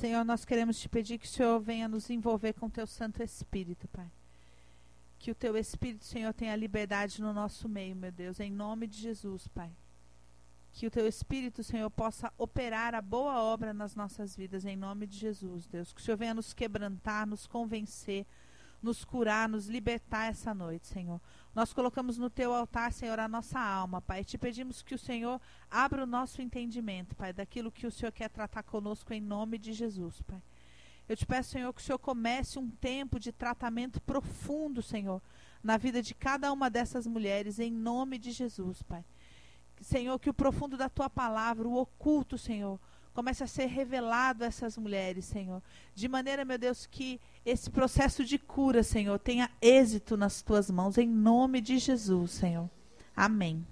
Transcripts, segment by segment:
Senhor, nós queremos te pedir que o Senhor venha nos envolver com o teu Santo Espírito, Pai. Que o teu Espírito, Senhor, tenha liberdade no nosso meio, meu Deus, em nome de Jesus, Pai. Que o teu Espírito, Senhor, possa operar a boa obra nas nossas vidas, em nome de Jesus, Deus. Que o Senhor venha nos quebrantar, nos convencer, nos curar, nos libertar essa noite, Senhor. Nós colocamos no teu altar, Senhor, a nossa alma, Pai. Te pedimos que o Senhor abra o nosso entendimento, Pai, daquilo que o Senhor quer tratar conosco em nome de Jesus, Pai. Eu te peço, Senhor, que o Senhor comece um tempo de tratamento profundo, Senhor, na vida de cada uma dessas mulheres, em nome de Jesus, Pai. Senhor, que o profundo da tua palavra, o oculto, Senhor, comece a ser revelado a essas mulheres, Senhor. De maneira, meu Deus, que esse processo de cura, Senhor, tenha êxito nas tuas mãos, em nome de Jesus, Senhor. Amém.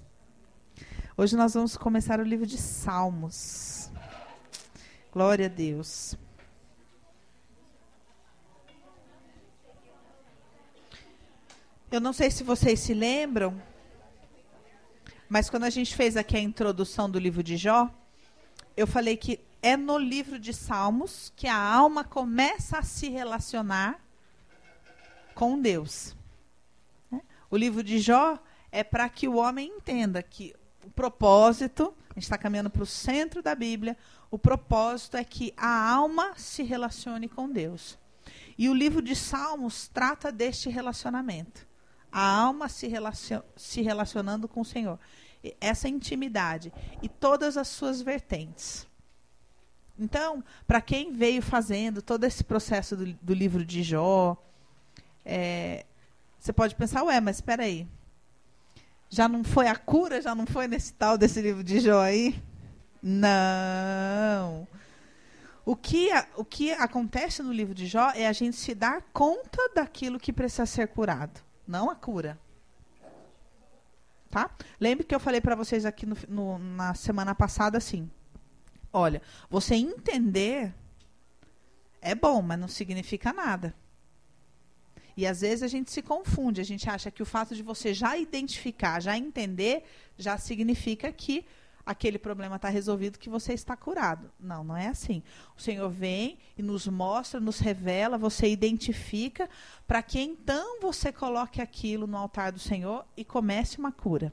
Hoje nós vamos começar o livro de Salmos. Glória a Deus. Eu não sei se vocês se lembram, mas quando a gente fez aqui a introdução do livro de Jó, eu falei que é no livro de Salmos que a alma começa a se relacionar com Deus. Né? O livro de Jó é para que o homem entenda que o propósito, a gente está caminhando para o centro da Bíblia, o propósito é que a alma se relacione com Deus. E o livro de Salmos trata deste relacionamento. A alma se, relacion, se relacionando com o Senhor. Essa intimidade. E todas as suas vertentes. Então, para quem veio fazendo todo esse processo do, do livro de Jó, é, você pode pensar, ué, mas espera aí. Já não foi a cura? Já não foi nesse tal desse livro de Jó aí? Não. O que, o que acontece no livro de Jó é a gente se dar conta daquilo que precisa ser curado, não a cura. Tá? Lembre que eu falei para vocês aqui no, no, na semana passada assim. Olha, você entender é bom, mas não significa nada. E às vezes a gente se confunde, a gente acha que o fato de você já identificar, já entender, já significa que aquele problema está resolvido, que você está curado. Não, não é assim. O Senhor vem e nos mostra, nos revela, você identifica, para que então você coloque aquilo no altar do Senhor e comece uma cura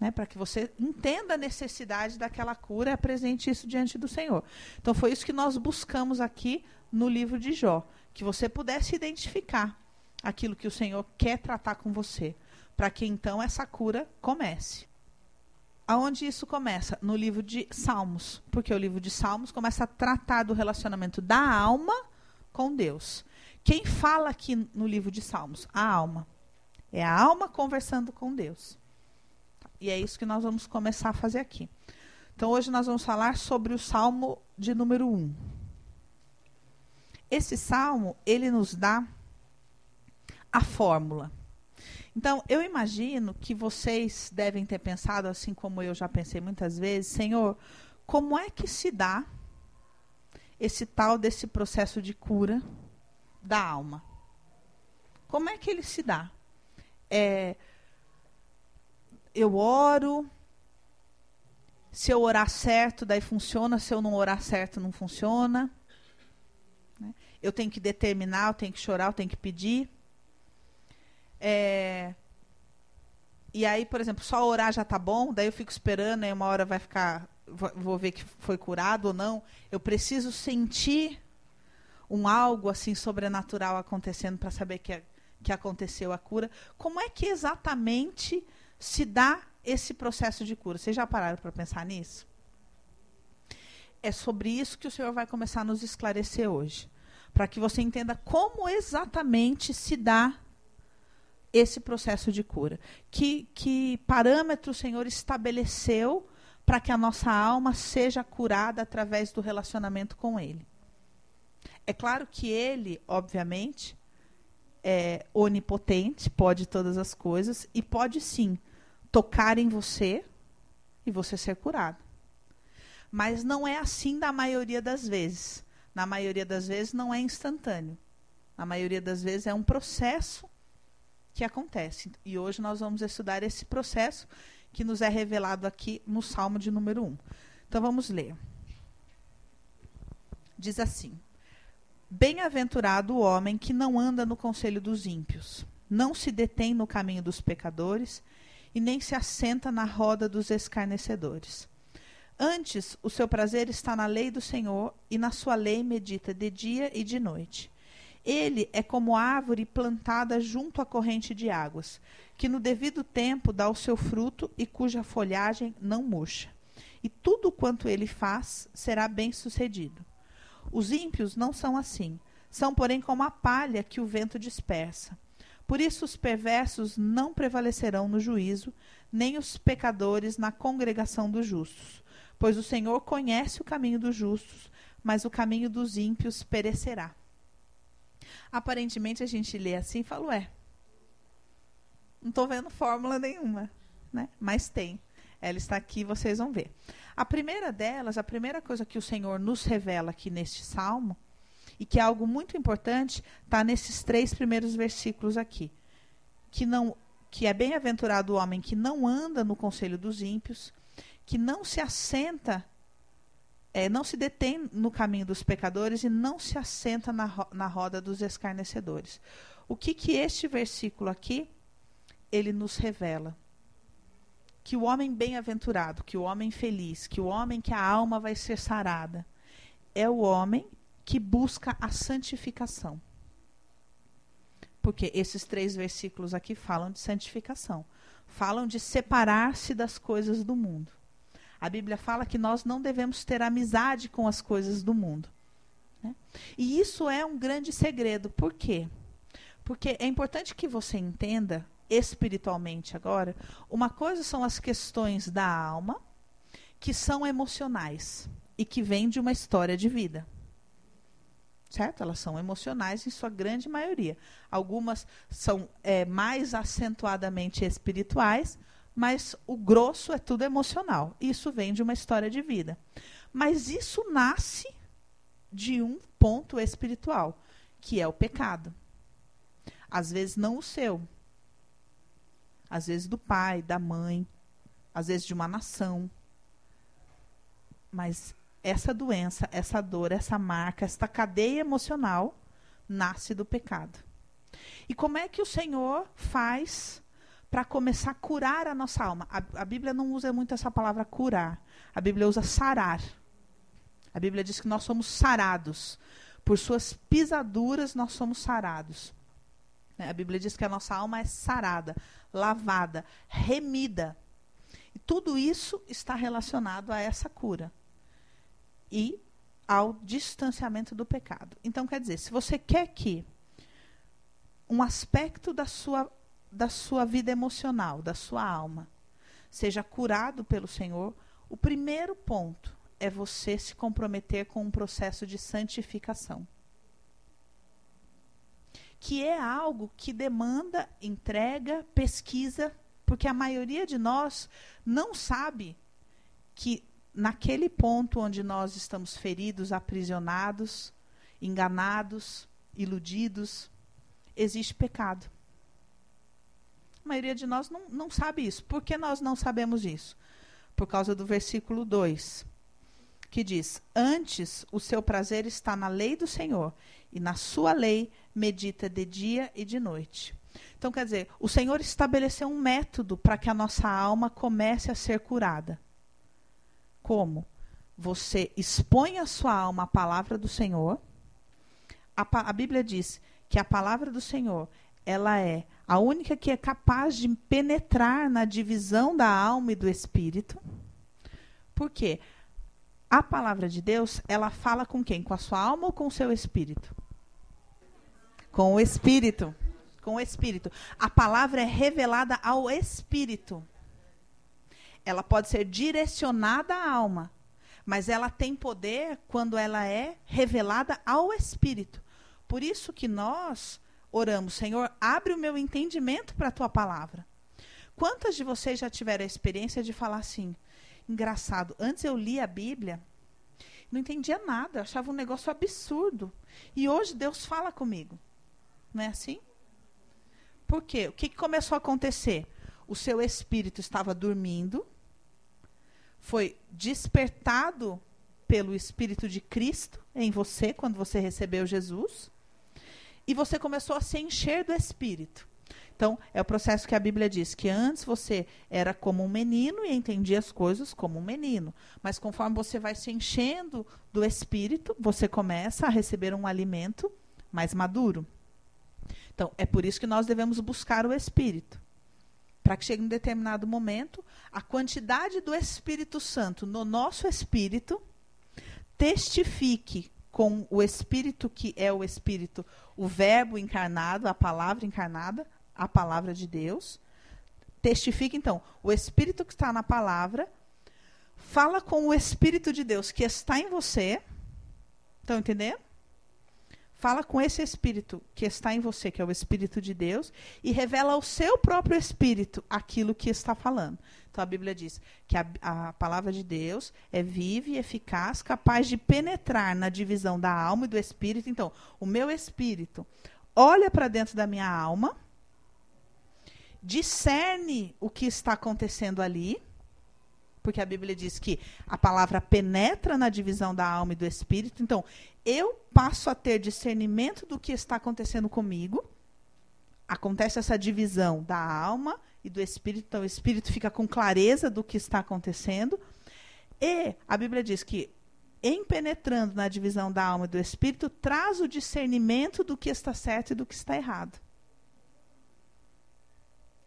né, para que você entenda a necessidade daquela cura apresente isso diante do Senhor. Então foi isso que nós buscamos aqui no livro de Jó, que você pudesse identificar aquilo que o Senhor quer tratar com você, para que então essa cura comece. Aonde isso começa? No livro de Salmos, porque o livro de Salmos começa a tratar do relacionamento da alma com Deus. Quem fala aqui no livro de Salmos? A alma. É a alma conversando com Deus. E é isso que nós vamos começar a fazer aqui. Então, hoje nós vamos falar sobre o Salmo de número 1. Esse salmo, ele nos dá a fórmula. Então, eu imagino que vocês devem ter pensado, assim como eu já pensei muitas vezes, Senhor, como é que se dá esse tal desse processo de cura da alma? Como é que ele se dá? É, eu oro. Se eu orar certo, daí funciona. Se eu não orar certo, não funciona. Né? Eu tenho que determinar, eu tenho que chorar, eu tenho que pedir. É... E aí, por exemplo, só orar já tá bom, daí eu fico esperando, aí uma hora vai ficar, vou ver que foi curado ou não. Eu preciso sentir um algo assim sobrenatural acontecendo para saber que, que aconteceu a cura. Como é que exatamente se dá esse processo de cura. Vocês já pararam para pensar nisso? É sobre isso que o Senhor vai começar a nos esclarecer hoje, para que você entenda como exatamente se dá esse processo de cura. Que, que parâmetro o Senhor estabeleceu para que a nossa alma seja curada através do relacionamento com Ele. É claro que Ele, obviamente, é onipotente, pode todas as coisas e pode sim tocar em você e você ser curado. Mas não é assim da maioria das vezes. Na maioria das vezes não é instantâneo. Na maioria das vezes é um processo que acontece. E hoje nós vamos estudar esse processo que nos é revelado aqui no Salmo de número 1. Então vamos ler. Diz assim: Bem-aventurado o homem que não anda no conselho dos ímpios, não se detém no caminho dos pecadores e nem se assenta na roda dos escarnecedores. Antes, o seu prazer está na lei do Senhor e na sua lei medita de dia e de noite. Ele é como árvore plantada junto à corrente de águas, que no devido tempo dá o seu fruto e cuja folhagem não murcha. E tudo quanto ele faz será bem sucedido. Os ímpios não são assim, são, porém, como a palha que o vento dispersa. Por isso os perversos não prevalecerão no juízo, nem os pecadores na congregação dos justos. Pois o Senhor conhece o caminho dos justos, mas o caminho dos ímpios perecerá. Aparentemente a gente lê assim e fala, ué, não estou vendo fórmula nenhuma, né? Mas tem. Ela está aqui, vocês vão ver. A primeira delas, a primeira coisa que o Senhor nos revela aqui neste salmo, e que é algo muito importante, está nesses três primeiros versículos aqui. Que não que é bem-aventurado o homem que não anda no conselho dos ímpios, que não se assenta, é, não se detém no caminho dos pecadores e não se assenta na, ro na roda dos escarnecedores. O que que este versículo aqui ele nos revela? que o homem bem-aventurado, que o homem feliz, que o homem que a alma vai ser sarada, é o homem que busca a santificação. Porque esses três versículos aqui falam de santificação. Falam de separar-se das coisas do mundo. A Bíblia fala que nós não devemos ter amizade com as coisas do mundo. Né? E isso é um grande segredo. Por quê? Porque é importante que você entenda espiritualmente agora, uma coisa são as questões da alma, que são emocionais e que vêm de uma história de vida. Certo? Elas são emocionais em sua grande maioria. Algumas são é, mais acentuadamente espirituais, mas o grosso é tudo emocional. Isso vem de uma história de vida. Mas isso nasce de um ponto espiritual, que é o pecado. Às vezes não o seu, às vezes do pai, da mãe, às vezes de uma nação. Mas essa doença, essa dor, essa marca, esta cadeia emocional nasce do pecado. E como é que o Senhor faz para começar a curar a nossa alma? A, a, Bíblia não usa muito essa palavra curar. A Bíblia usa sarar. A Bíblia diz que nós somos sarados. Por suas pisaduras nós somos sarados. A Bíblia diz que a nossa alma é sarada lavada, remida. E tudo isso está relacionado a essa cura e ao distanciamento do pecado. Então, quer dizer, se você quer que um aspecto da sua, da sua vida emocional, da sua alma, seja curado pelo Senhor, o primeiro ponto é você se comprometer com um processo de santificação que é algo que demanda entrega, pesquisa, porque a maioria de nós não sabe que naquele ponto onde nós estamos feridos, aprisionados, enganados, iludidos, existe pecado. Maioria de nós não, não sabe isso. Por que nós não sabemos isso? Por causa do versículo 2, que diz: Antes o seu prazer está na lei do Senhor, e na sua lei medita de dia e de noite. Então, quer dizer, o Senhor estabeleceu um método para que a nossa alma comece a ser curada. Como? Você expõe a sua alma à palavra do Senhor. A, a Bíblia diz que a palavra do Senhor ela é a única que é capaz de penetrar na divisão da alma e do espírito. Por quê? A palavra de Deus, ela fala com quem? Com a sua alma ou com o seu espírito? Com o espírito. Com o espírito. A palavra é revelada ao espírito. Ela pode ser direcionada à alma, mas ela tem poder quando ela é revelada ao espírito. Por isso que nós oramos, Senhor, abre o meu entendimento para a tua palavra. Quantas de vocês já tiveram a experiência de falar assim? Engraçado, antes eu li a Bíblia, não entendia nada, achava um negócio absurdo. E hoje Deus fala comigo. Não é assim? Por quê? O que, que começou a acontecer? O seu espírito estava dormindo, foi despertado pelo Espírito de Cristo em você, quando você recebeu Jesus, e você começou a se encher do Espírito. Então, é o processo que a Bíblia diz que antes você era como um menino e entendia as coisas como um menino. Mas conforme você vai se enchendo do espírito, você começa a receber um alimento mais maduro. Então, é por isso que nós devemos buscar o espírito. Para que chegue um determinado momento, a quantidade do Espírito Santo no nosso espírito testifique com o espírito que é o espírito, o verbo encarnado, a palavra encarnada, a palavra de Deus. Testifica, então, o Espírito que está na palavra, fala com o Espírito de Deus que está em você. Estão entendendo? Fala com esse Espírito que está em você, que é o Espírito de Deus, e revela ao seu próprio Espírito aquilo que está falando. Então a Bíblia diz que a, a palavra de Deus é viva e eficaz, capaz de penetrar na divisão da alma e do Espírito. Então, o meu Espírito olha para dentro da minha alma discerne o que está acontecendo ali, porque a Bíblia diz que a palavra penetra na divisão da alma e do espírito. Então, eu passo a ter discernimento do que está acontecendo comigo. Acontece essa divisão da alma e do espírito, então o espírito fica com clareza do que está acontecendo. E a Bíblia diz que em penetrando na divisão da alma e do espírito, traz o discernimento do que está certo e do que está errado.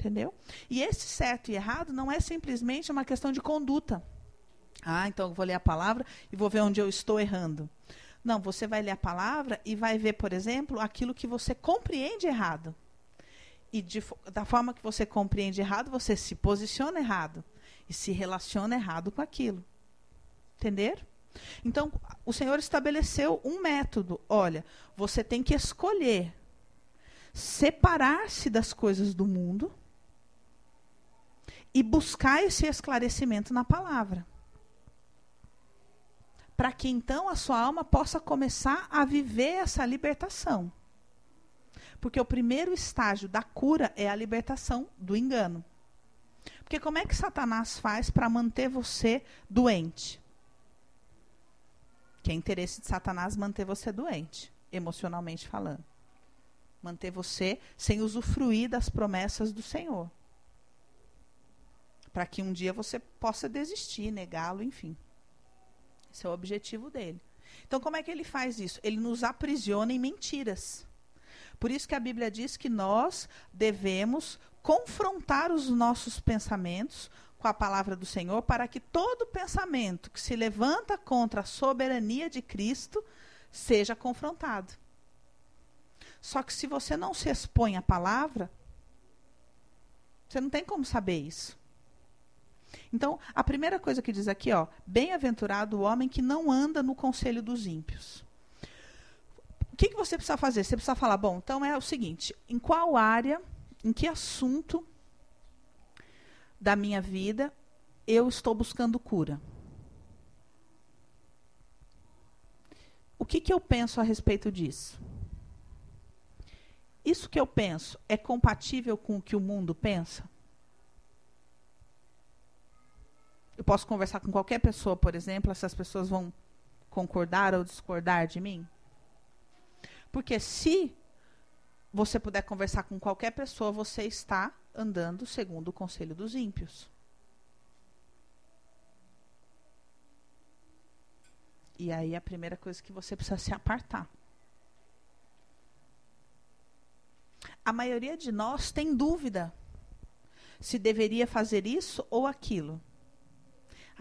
Entendeu? E esse certo e errado não é simplesmente uma questão de conduta. Ah, então eu vou ler a palavra e vou ver onde eu estou errando. Não, você vai ler a palavra e vai ver, por exemplo, aquilo que você compreende errado. E de, da forma que você compreende errado, você se posiciona errado e se relaciona errado com aquilo. Entenderam? Então, o Senhor estabeleceu um método. Olha, você tem que escolher separar-se das coisas do mundo e buscar esse esclarecimento na palavra. Para que então a sua alma possa começar a viver essa libertação. Porque o primeiro estágio da cura é a libertação do engano. Porque como é que Satanás faz para manter você doente? Que é interesse de Satanás manter você doente, emocionalmente falando. Manter você sem usufruir das promessas do Senhor para que um dia você possa desistir, negá-lo, enfim. Esse é o objetivo dele. Então, como é que ele faz isso? Ele nos aprisiona em mentiras. Por isso que a Bíblia diz que nós devemos confrontar os nossos pensamentos com a palavra do Senhor, para que todo pensamento que se levanta contra a soberania de Cristo seja confrontado. Só que se você não se expõe à palavra, você não tem como saber isso. Então, a primeira coisa que diz aqui, ó, bem-aventurado o homem que não anda no conselho dos ímpios. O que, que você precisa fazer? Você precisa falar, bom, então é o seguinte, em qual área, em que assunto da minha vida eu estou buscando cura? O que, que eu penso a respeito disso? Isso que eu penso é compatível com o que o mundo pensa? Eu posso conversar com qualquer pessoa, por exemplo, essas pessoas vão concordar ou discordar de mim? Porque se você puder conversar com qualquer pessoa, você está andando segundo o conselho dos ímpios. E aí a primeira coisa que você precisa se apartar. A maioria de nós tem dúvida se deveria fazer isso ou aquilo.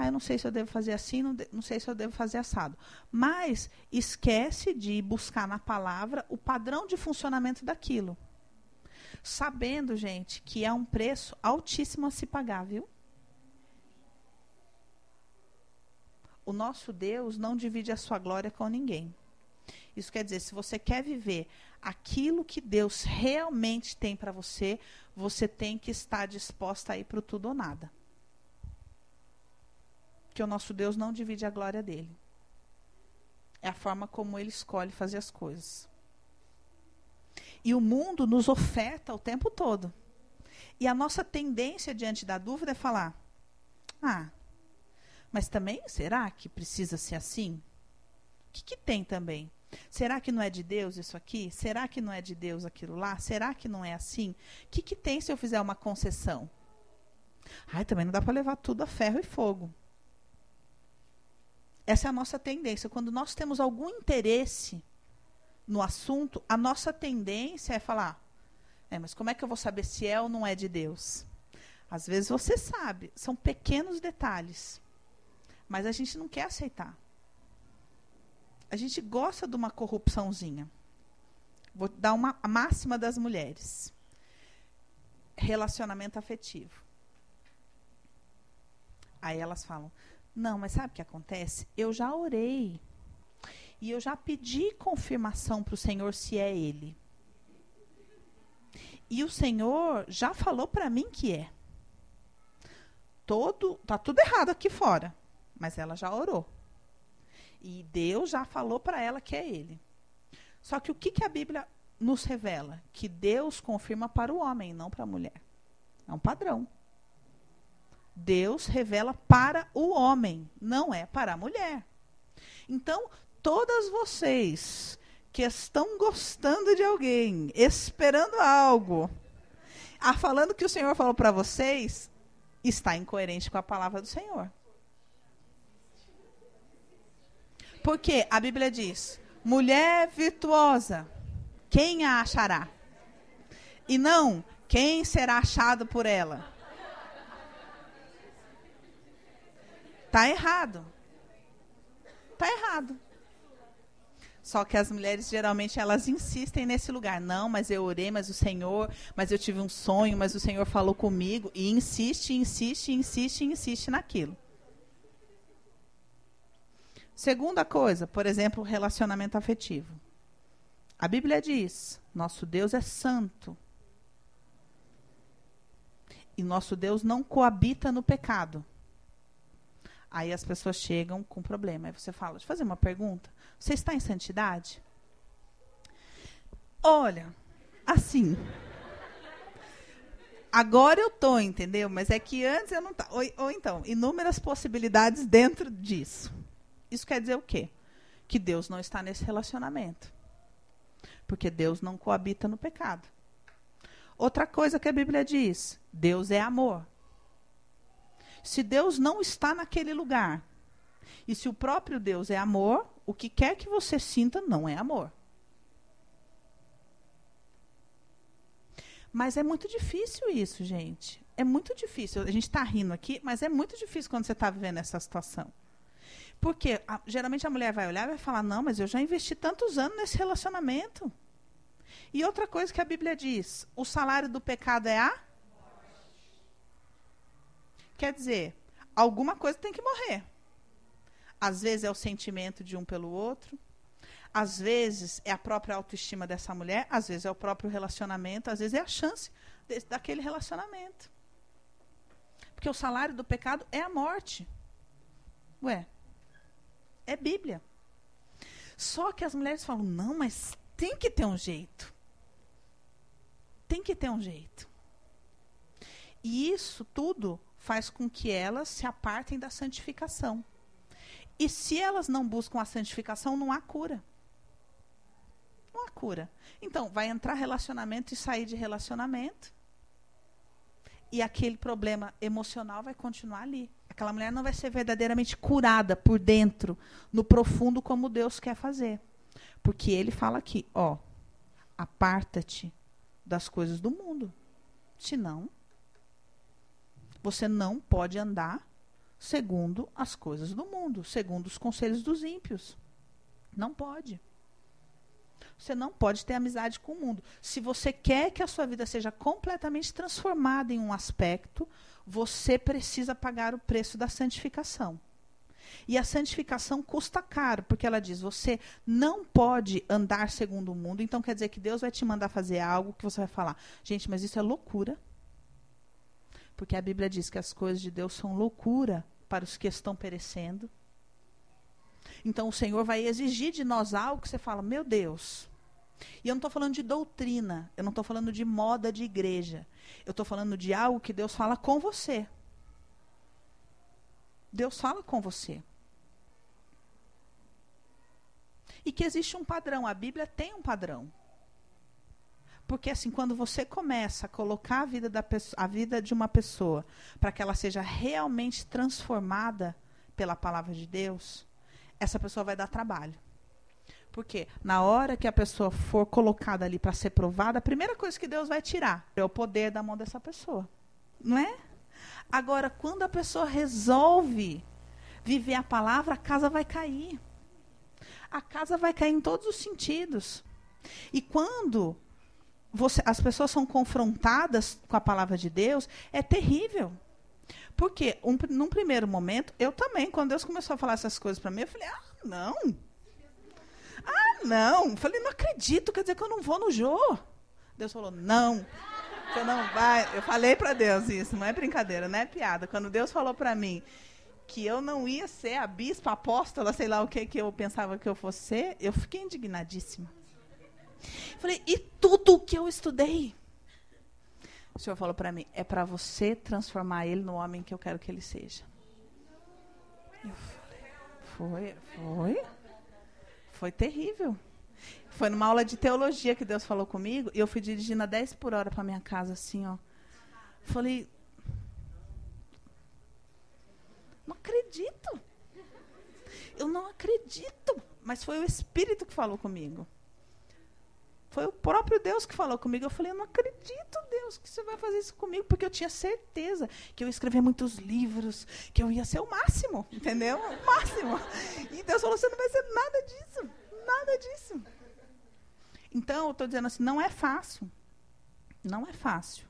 Ah, eu não sei se eu devo fazer assim, não, de, não sei se eu devo fazer assado. Mas esquece de buscar na palavra o padrão de funcionamento daquilo. Sabendo, gente, que é um preço altíssimo a se pagar, viu? O nosso Deus não divide a sua glória com ninguém. Isso quer dizer, se você quer viver aquilo que Deus realmente tem para você, você tem que estar disposta a ir para o tudo ou nada que o nosso Deus não divide a glória dele. É a forma como ele escolhe fazer as coisas. E o mundo nos oferta o tempo todo. E a nossa tendência diante da dúvida é falar: ah, Mas também, será que precisa ser assim? O que, que tem também? Será que não é de Deus isso aqui? Será que não é de Deus aquilo lá? Será que não é assim? O que, que tem se eu fizer uma concessão? Ai, também não dá para levar tudo a ferro e fogo. Essa é a nossa tendência. Quando nós temos algum interesse no assunto, a nossa tendência é falar: é, mas como é que eu vou saber se é ou não é de Deus? Às vezes você sabe, são pequenos detalhes, mas a gente não quer aceitar. A gente gosta de uma corrupçãozinha. Vou dar uma a máxima das mulheres. Relacionamento afetivo. Aí elas falam: Não, mas sabe o que acontece? Eu já orei. E eu já pedi confirmação para o Senhor se é Ele. E o Senhor já falou para mim que é. Todo, tá tudo errado aqui fora, mas ela já orou. E Deus já falou para ela que é Ele. Só que o que, que a Bíblia nos revela? Que Deus confirma para o homem, não para a mulher. É um padrão. Deus revela para o homem, não é para a mulher. Então, todas vocês que estão gostando de alguém, esperando algo, a falando que o Senhor falou para vocês, está incoerente com a palavra do Senhor. Porque a Bíblia diz: mulher virtuosa, quem a achará? E não, quem será achado por ela? Está errado. Está errado. Só que as mulheres geralmente elas insistem nesse lugar. Não, mas eu orei, mas o Senhor, mas eu tive um sonho, mas o Senhor falou comigo e insiste, insiste, insiste, insiste naquilo. Segunda coisa, por exemplo, relacionamento afetivo. A Bíblia diz: nosso Deus é santo. E nosso Deus não coabita no pecado. Aí as pessoas chegam com problema. Aí você fala, deixa eu fazer uma pergunta. Você está em santidade? Olha, assim. Agora eu tô, entendeu? Mas é que antes eu não tá. Ou, ou então, inúmeras possibilidades dentro disso. Isso quer dizer o quê? Que Deus não está nesse relacionamento. Porque Deus não coabita no pecado. Outra coisa que a Bíblia diz: Deus é amor. Se Deus não está naquele lugar, e se o próprio Deus é amor, o que quer que você sinta não é amor. Mas é muito difícil isso, gente. É muito difícil. A gente está rindo aqui, mas é muito difícil quando você está vivendo essa situação. Porque a, geralmente a mulher vai olhar e vai falar: Não, mas eu já investi tantos anos nesse relacionamento. E outra coisa que a Bíblia diz: o salário do pecado é a Quer dizer, alguma coisa tem que morrer. Às vezes é o sentimento de um pelo outro, às vezes é a própria autoestima dessa mulher, às vezes é o próprio relacionamento, às vezes é a chance de, daquele relacionamento. Porque o salário do pecado é a morte. Ué, é Bíblia. Só que as mulheres falam: não, mas tem que ter um jeito. Tem que ter um jeito. E isso tudo faz com que elas se apartem da santificação. E se elas não buscam a santificação, não há cura. Não há cura. Então, vai entrar relacionamento e sair de relacionamento. E aquele problema emocional vai continuar ali. Aquela mulher não vai ser verdadeiramente curada por dentro, no profundo, como Deus quer fazer. Porque ele fala aqui, ó, aparta-te das coisas do mundo. Senão, você não pode andar segundo as coisas do mundo, segundo os conselhos dos ímpios. Não pode. Você não pode ter amizade com o mundo. Se você quer que a sua vida seja completamente transformada em um aspecto, você precisa pagar o preço da santificação. E a santificação custa caro, porque ela diz: você não pode andar segundo o mundo, então quer dizer que Deus vai te mandar fazer algo que você vai falar, gente, mas isso é loucura. Porque a Bíblia diz que as coisas de Deus são loucura para os que estão perecendo. Então o Senhor vai exigir de nós algo que você fala, meu Deus. E eu não estou falando de doutrina, eu não estou falando de moda de igreja. Eu estou falando de algo que Deus fala com você. Deus fala com você. E que existe um padrão. A Bíblia tem um padrão. Porque assim, quando você começa a colocar a vida, da a vida de uma pessoa para que ela seja realmente transformada pela palavra de Deus, essa pessoa vai dar trabalho. Porque na hora que a pessoa for colocada ali para ser provada, a primeira coisa que Deus vai tirar é o poder da mão dessa pessoa. Não é? Agora, quando a pessoa resolve viver a palavra, a casa vai cair. A casa vai cair em todos os sentidos. E quando você, as pessoas são confrontadas com a palavra de Deus, é terrível. Porque, um, num primeiro momento, eu também, quando Deus começou a falar essas coisas para mim, eu falei: ah, não. Ah, não. Falei, não acredito, quer dizer que eu não vou no Jô. Deus falou, não. Você não vai. Eu falei para Deus isso, não é brincadeira, não é piada. Quando Deus falou para mim que eu não ia ser a bispa, apóstola, sei lá o que que eu pensava que eu fosse ser, eu fiquei indignadíssima. Falei, e tudo o que eu estudei? O Senhor falou para mim, é para você transformar ele no homem que eu quero que ele seja. Eu falei, foi, foi. Foi terrível. Foi numa aula de teologia que Deus falou comigo, e eu fui dirigindo a 10 por hora para minha casa, assim, ó. Falei, não acredito. Eu não acredito. Mas foi o Espírito que falou comigo. Foi o próprio Deus que falou comigo. Eu falei, eu não acredito, Deus, que você vai fazer isso comigo, porque eu tinha certeza que eu ia escrever muitos livros, que eu ia ser o máximo, entendeu? O máximo. E Deus falou, você não vai ser nada disso, nada disso. Então, eu estou dizendo assim, não é fácil. Não é fácil.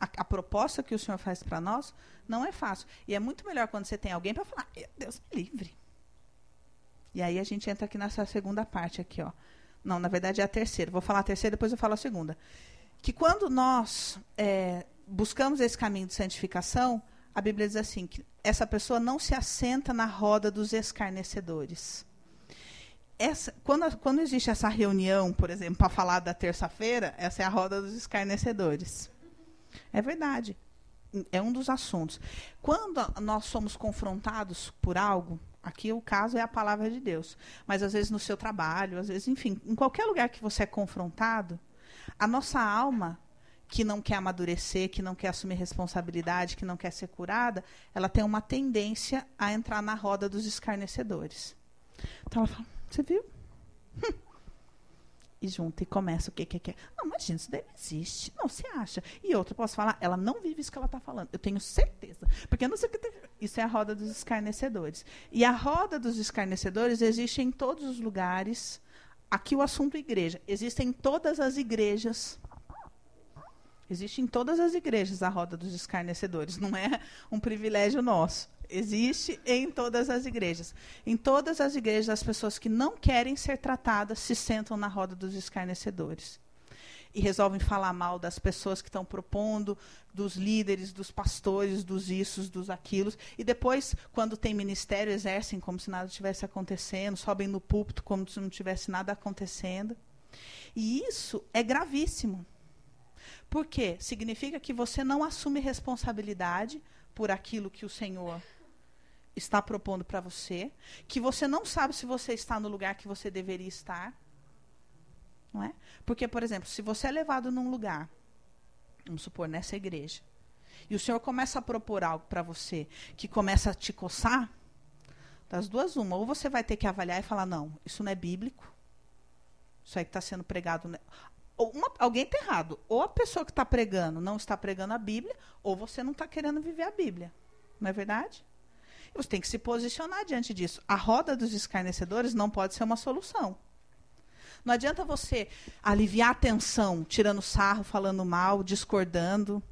A, a proposta que o Senhor faz para nós não é fácil. E é muito melhor quando você tem alguém para falar, Deus me livre. E aí a gente entra aqui nessa segunda parte aqui, ó. Não, na verdade é a terceira. Vou falar a terceira, depois eu falo a segunda. Que quando nós é, buscamos esse caminho de santificação, a Bíblia diz assim: que essa pessoa não se assenta na roda dos escarnecedores. Essa, quando, quando existe essa reunião, por exemplo, para falar da terça-feira, essa é a roda dos escarnecedores. É verdade. É um dos assuntos. Quando nós somos confrontados por algo, Aqui o caso é a palavra de Deus. Mas às vezes no seu trabalho, às vezes, enfim, em qualquer lugar que você é confrontado, a nossa alma, que não quer amadurecer, que não quer assumir responsabilidade, que não quer ser curada, ela tem uma tendência a entrar na roda dos escarnecedores. Então ela fala: Você viu? e junta e começa o que que é. Não, imagina, isso daí não existe. Não, você acha. E outra, posso falar, ela não vive isso que ela está falando. Eu tenho certeza. Porque eu não sei o que. Tem... Isso é a roda dos escarnecedores. E a roda dos escarnecedores existe em todos os lugares. Aqui o assunto igreja. Existe em todas as igrejas. Existe em todas as igrejas a roda dos escarnecedores. Não é um privilégio nosso existe em todas as igrejas. Em todas as igrejas, as pessoas que não querem ser tratadas se sentam na roda dos escarnecedores. E resolvem falar mal das pessoas que estão propondo, dos líderes, dos pastores, dos issos, dos aquilos. E depois, quando tem ministério, exercem como se nada estivesse acontecendo, sobem no púlpito como se não tivesse nada acontecendo. E isso é gravíssimo. Por quê? Significa que você não assume responsabilidade por aquilo que o Senhor está propondo para você, que você não sabe se você está no lugar que você deveria estar. Não é? Porque, por exemplo, se você é levado num lugar, vamos supor, nessa igreja, e o Senhor começa a propor algo para você que começa a te coçar, das duas, uma. Ou você vai ter que avaliar e falar: não, isso não é bíblico. Isso aí que está sendo pregado. Ou uma, alguém está errado. Ou a pessoa que está pregando não está pregando a Bíblia, ou você não está querendo viver a Bíblia. Não é verdade? Você tem que se posicionar diante disso. A roda dos escarnecedores não pode ser uma solução. Não adianta você aliviar a tensão, tirando sarro, falando mal, discordando,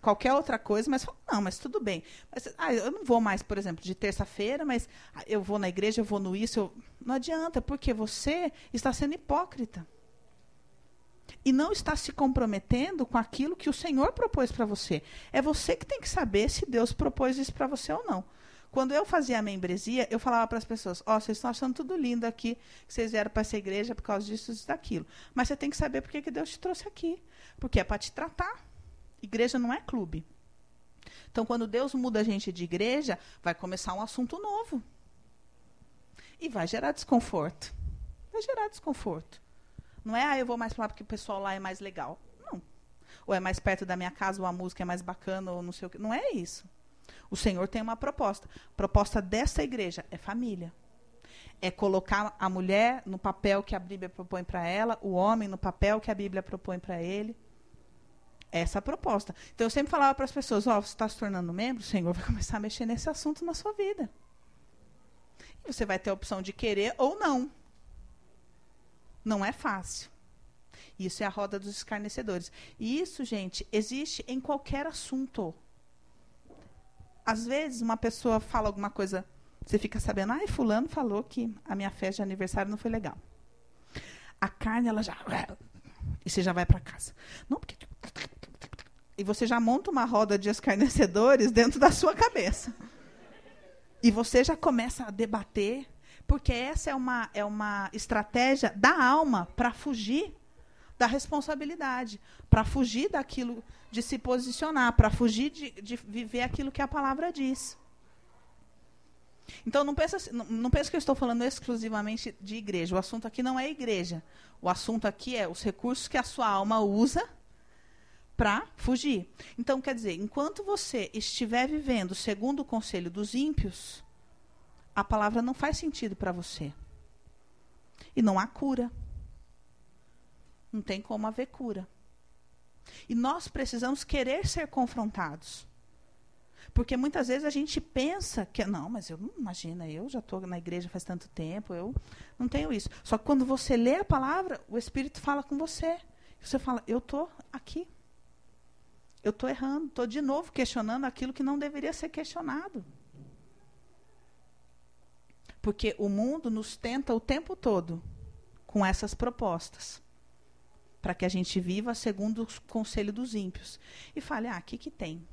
qualquer outra coisa, mas não, mas tudo bem. Mas, ah, eu não vou mais, por exemplo, de terça-feira, mas ah, eu vou na igreja, eu vou no isso. Eu... Não adianta, porque você está sendo hipócrita e não está se comprometendo com aquilo que o Senhor propôs para você. É você que tem que saber se Deus propôs isso para você ou não. Quando eu fazia a membresia, eu falava para as pessoas: Ó, oh, vocês estão achando tudo lindo aqui, que vocês vieram para essa igreja por causa disso e daquilo. Mas você tem que saber por que Deus te trouxe aqui. Porque é para te tratar. Igreja não é clube. Então, quando Deus muda a gente de igreja, vai começar um assunto novo. E vai gerar desconforto. Vai gerar desconforto. Não é, ah, eu vou mais para lá porque o pessoal lá é mais legal. Não. Ou é mais perto da minha casa, ou a música é mais bacana, ou não sei o que. Não é isso. O Senhor tem uma proposta. A proposta dessa igreja é família. É colocar a mulher no papel que a Bíblia propõe para ela, o homem no papel que a Bíblia propõe para ele. Essa é a proposta. Então eu sempre falava para as pessoas: Ó, oh, você está se tornando membro, o Senhor vai começar a mexer nesse assunto na sua vida. E você vai ter a opção de querer ou não. Não é fácil. Isso é a roda dos escarnecedores. E isso, gente, existe em qualquer assunto. Às vezes, uma pessoa fala alguma coisa, você fica sabendo, ai, fulano falou que a minha festa de aniversário não foi legal. A carne, ela já. E você já vai para casa. Não, porque. E você já monta uma roda de escarnecedores dentro da sua cabeça. E você já começa a debater porque essa é uma, é uma estratégia da alma para fugir da responsabilidade, para fugir daquilo de se posicionar, para fugir de, de, viver aquilo que a palavra diz. Então não pensa, não, não pensa que eu estou falando exclusivamente de igreja. O assunto aqui não é igreja. O assunto aqui é os recursos que a sua alma usa para fugir. Então, quer dizer, enquanto você estiver vivendo segundo o conselho dos ímpios, a palavra não faz sentido para você. E não há cura. Não tem como haver cura. E nós precisamos querer ser confrontados. Porque muitas vezes a gente pensa que, não, mas eu imagina, eu já estou na igreja faz tanto tempo, eu não tenho isso. Só que quando você lê a palavra, o Espírito fala com você. Você fala, eu estou aqui. Eu estou errando, estou de novo questionando aquilo que não deveria ser questionado. Porque o mundo nos tenta o tempo todo com essas propostas. Para que a gente viva segundo o conselho dos ímpios. E fale, ah, o que, que tem?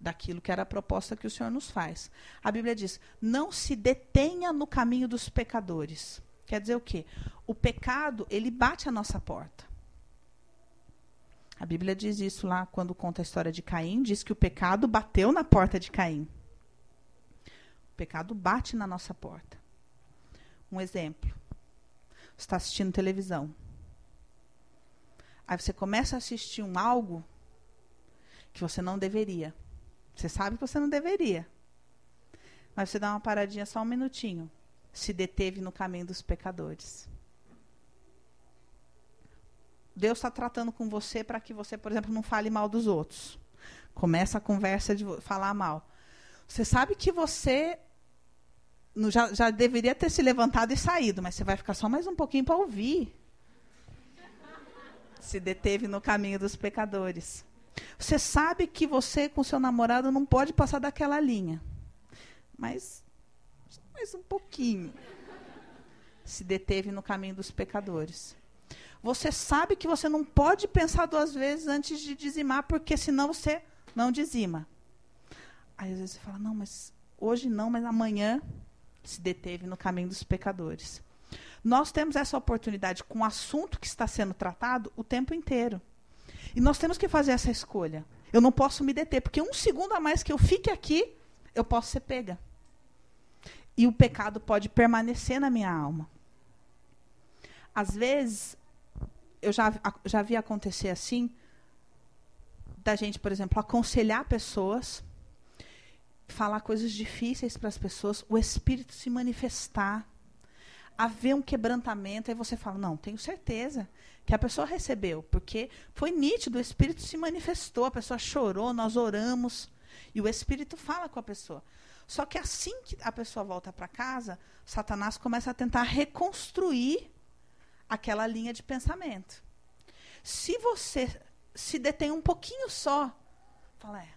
Daquilo que era a proposta que o Senhor nos faz. A Bíblia diz: não se detenha no caminho dos pecadores. Quer dizer o quê? O pecado, ele bate a nossa porta. A Bíblia diz isso lá quando conta a história de Caim, diz que o pecado bateu na porta de Caim. O pecado bate na nossa porta. Um exemplo. Você está assistindo televisão. Aí você começa a assistir um algo que você não deveria. Você sabe que você não deveria. Mas você dá uma paradinha só um minutinho. Se deteve no caminho dos pecadores. Deus está tratando com você para que você, por exemplo, não fale mal dos outros. Começa a conversa de falar mal. Você sabe que você já, já deveria ter se levantado e saído, mas você vai ficar só mais um pouquinho para ouvir. Se deteve no caminho dos pecadores. Você sabe que você com seu namorado não pode passar daquela linha. Mas mais um pouquinho. Se deteve no caminho dos pecadores. Você sabe que você não pode pensar duas vezes antes de dizimar, porque senão você não dizima. Aí às vezes você fala, não, mas hoje não, mas amanhã se deteve no caminho dos pecadores. Nós temos essa oportunidade com o assunto que está sendo tratado o tempo inteiro. E nós temos que fazer essa escolha. Eu não posso me deter, porque um segundo a mais que eu fique aqui, eu posso ser pega. E o pecado pode permanecer na minha alma. Às vezes, eu já, já vi acontecer assim, da gente, por exemplo, aconselhar pessoas falar coisas difíceis para as pessoas, o Espírito se manifestar, haver um quebrantamento, aí você fala, não, tenho certeza que a pessoa recebeu, porque foi nítido, o Espírito se manifestou, a pessoa chorou, nós oramos, e o Espírito fala com a pessoa. Só que assim que a pessoa volta para casa, Satanás começa a tentar reconstruir aquela linha de pensamento. Se você se detém um pouquinho só, fala, é,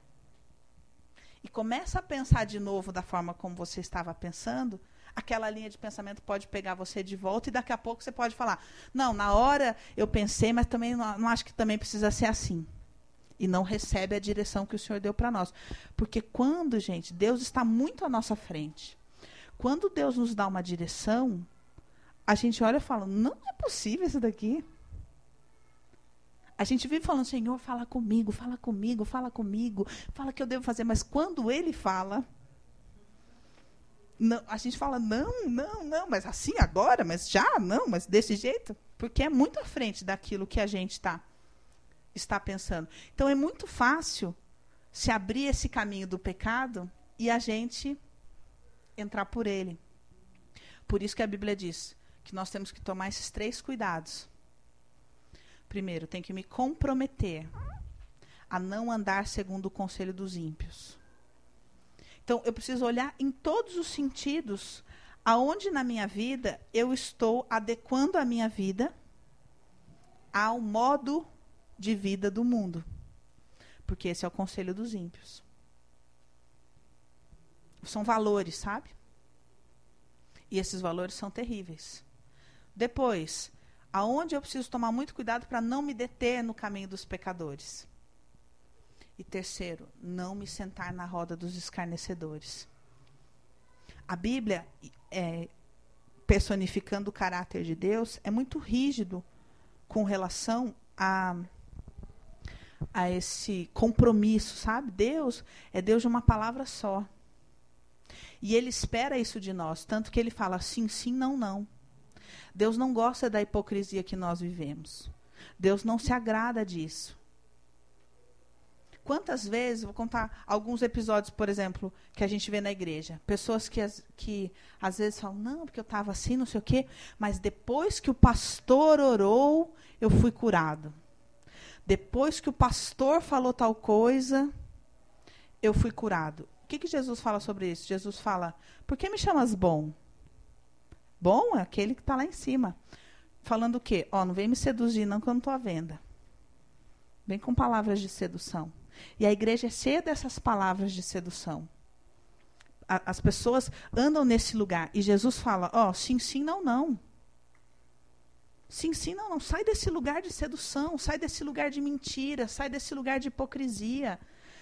e começa a pensar de novo da forma como você estava pensando, aquela linha de pensamento pode pegar você de volta e daqui a pouco você pode falar: não, na hora eu pensei, mas também não, não acho que também precisa ser assim. E não recebe a direção que o Senhor deu para nós. Porque quando, gente, Deus está muito à nossa frente. Quando Deus nos dá uma direção, a gente olha e fala: não é possível isso daqui. A gente vive falando, Senhor, fala comigo, fala comigo, fala comigo, fala que eu devo fazer, mas quando ele fala, não, a gente fala, não, não, não, mas assim agora, mas já, não, mas desse jeito, porque é muito à frente daquilo que a gente tá, está pensando. Então é muito fácil se abrir esse caminho do pecado e a gente entrar por ele. Por isso que a Bíblia diz que nós temos que tomar esses três cuidados. Primeiro, tem que me comprometer a não andar segundo o conselho dos ímpios. Então, eu preciso olhar em todos os sentidos aonde na minha vida eu estou adequando a minha vida ao modo de vida do mundo. Porque esse é o conselho dos ímpios. São valores, sabe? E esses valores são terríveis. Depois, aonde eu preciso tomar muito cuidado para não me deter no caminho dos pecadores. E terceiro, não me sentar na roda dos escarnecedores. A Bíblia, é, personificando o caráter de Deus, é muito rígido com relação a, a esse compromisso, sabe? Deus é Deus de uma palavra só. E ele espera isso de nós, tanto que ele fala sim, sim, não, não. Deus não gosta da hipocrisia que nós vivemos. Deus não se agrada disso. Quantas vezes, vou contar alguns episódios, por exemplo, que a gente vê na igreja. Pessoas que, que às vezes falam, não, porque eu estava assim, não sei o quê, mas depois que o pastor orou, eu fui curado. Depois que o pastor falou tal coisa, eu fui curado. O que, que Jesus fala sobre isso? Jesus fala, por que me chamas bom? Bom é aquele que está lá em cima. Falando o quê? Ó, oh, não vem me seduzir, não, que eu não estou à venda. Vem com palavras de sedução. E a igreja é cheia dessas palavras de sedução. A, as pessoas andam nesse lugar. E Jesus fala: Ó, oh, sim, sim, não, não. Sim, sim, não, não. Sai desse lugar de sedução, sai desse lugar de mentira, sai desse lugar de hipocrisia.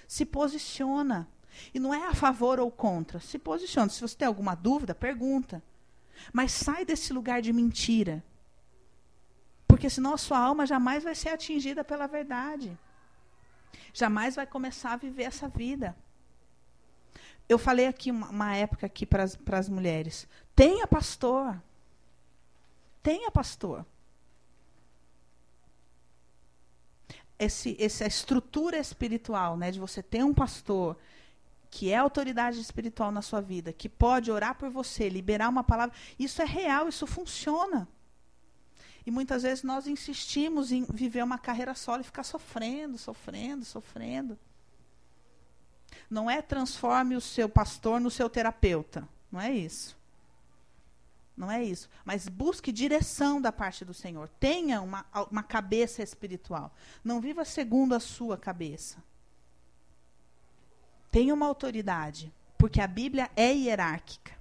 Se posiciona. E não é a favor ou contra. Se posiciona. Se você tem alguma dúvida, pergunta. Mas sai desse lugar de mentira. Porque senão a sua alma jamais vai ser atingida pela verdade. Jamais vai começar a viver essa vida. Eu falei aqui uma, uma época aqui para as mulheres. Tenha pastor. Tenha pastor. Esse, essa estrutura espiritual, né, de você ter um pastor, que é autoridade espiritual na sua vida, que pode orar por você, liberar uma palavra, isso é real, isso funciona. E muitas vezes nós insistimos em viver uma carreira solo e ficar sofrendo, sofrendo, sofrendo. Não é transforme o seu pastor no seu terapeuta. Não é isso. Não é isso. Mas busque direção da parte do Senhor. Tenha uma, uma cabeça espiritual. Não viva segundo a sua cabeça tem uma autoridade, porque a Bíblia é hierárquica.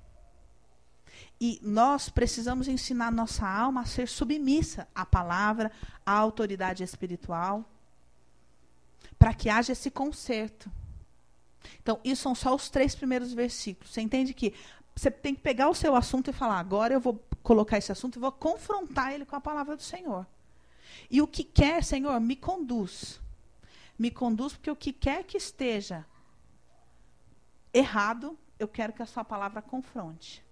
E nós precisamos ensinar nossa alma a ser submissa à palavra, à autoridade espiritual, para que haja esse conserto. Então, isso são só os três primeiros versículos. Você entende que você tem que pegar o seu assunto e falar: agora eu vou colocar esse assunto e vou confrontar ele com a palavra do Senhor. E o que quer, Senhor, me conduz. Me conduz, porque o que quer que esteja errado, eu quero que a sua palavra confronte,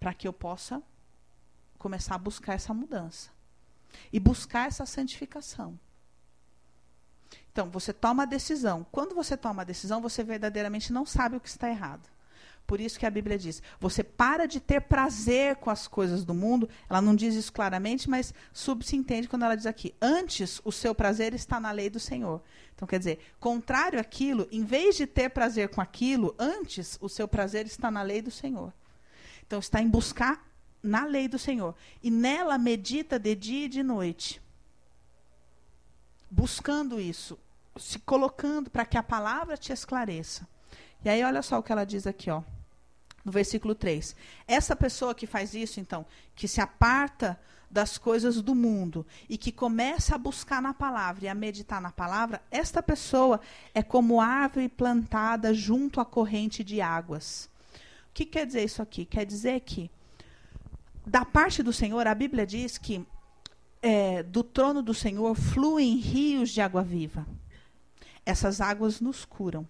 para que eu possa começar a buscar essa mudança e buscar essa santificação. Então, você toma a decisão. Quando você toma a decisão, você verdadeiramente não sabe o que está errado. Por isso que a Bíblia diz: você para de ter prazer com as coisas do mundo. Ela não diz isso claramente, mas subsentende quando ela diz aqui: antes o seu prazer está na lei do Senhor. Então, quer dizer, contrário àquilo, em vez de ter prazer com aquilo, antes o seu prazer está na lei do Senhor. Então, está em buscar na lei do Senhor. E nela medita de dia e de noite. Buscando isso, se colocando para que a palavra te esclareça. E aí, olha só o que ela diz aqui, ó no versículo 3. Essa pessoa que faz isso, então, que se aparta das coisas do mundo e que começa a buscar na palavra e a meditar na palavra, esta pessoa é como árvore plantada junto à corrente de águas. O que quer dizer isso aqui? Quer dizer que, da parte do Senhor, a Bíblia diz que é, do trono do Senhor fluem rios de água viva. Essas águas nos curam.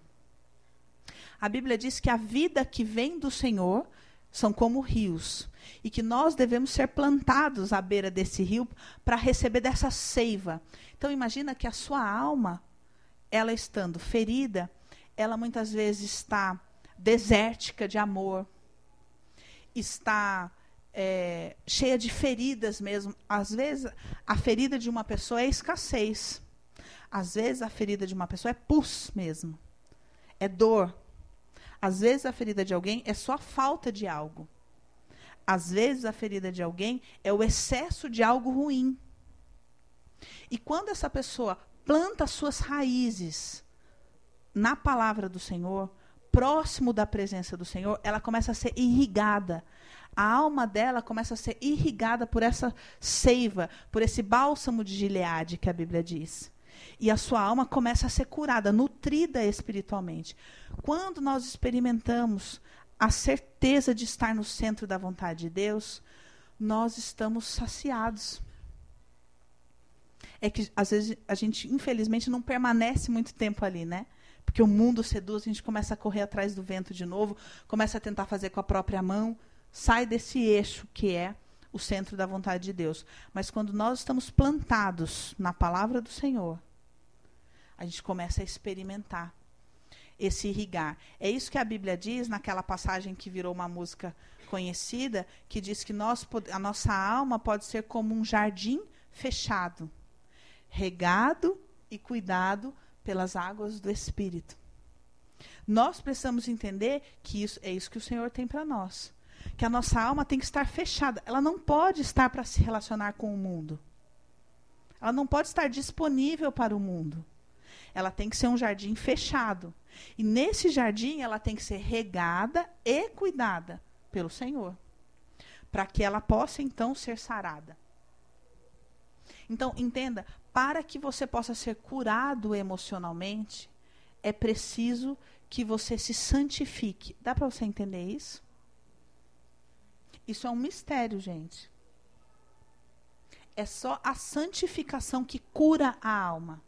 A Bíblia diz que a vida que vem do Senhor são como rios e que nós devemos ser plantados à beira desse rio para receber dessa seiva. Então imagina que a sua alma, ela estando ferida, ela muitas vezes está desértica de amor, está é, cheia de feridas mesmo. Às vezes, a ferida de uma pessoa é escassez. Às vezes, a ferida de uma pessoa é pus mesmo. É dor. Às vezes, a ferida de alguém é só a falta de algo. Às vezes, a ferida de alguém é o excesso de algo ruim. E quando essa pessoa planta suas raízes na palavra do Senhor, próximo da presença do Senhor, ela começa a ser irrigada a alma dela começa a ser irrigada por essa seiva, por esse bálsamo de Gileade que a Bíblia diz. E a sua alma começa a ser curada, nutrida espiritualmente. Quando nós experimentamos a certeza de estar no centro da vontade de Deus, nós estamos saciados. É que às vezes a gente, infelizmente, não permanece muito tempo ali, né? Porque o mundo seduz, a gente começa a correr atrás do vento de novo, começa a tentar fazer com a própria mão sai desse eixo que é o centro da vontade de Deus. Mas quando nós estamos plantados na palavra do Senhor, a gente começa a experimentar esse irrigar. É isso que a Bíblia diz naquela passagem que virou uma música conhecida, que diz que nós, a nossa alma pode ser como um jardim fechado, regado e cuidado pelas águas do Espírito. Nós precisamos entender que isso é isso que o Senhor tem para nós que a nossa alma tem que estar fechada. Ela não pode estar para se relacionar com o mundo. Ela não pode estar disponível para o mundo. Ela tem que ser um jardim fechado. E nesse jardim ela tem que ser regada e cuidada pelo Senhor, para que ela possa então ser sarada. Então, entenda, para que você possa ser curado emocionalmente, é preciso que você se santifique. Dá para você entender isso? Isso é um mistério, gente. É só a santificação que cura a alma.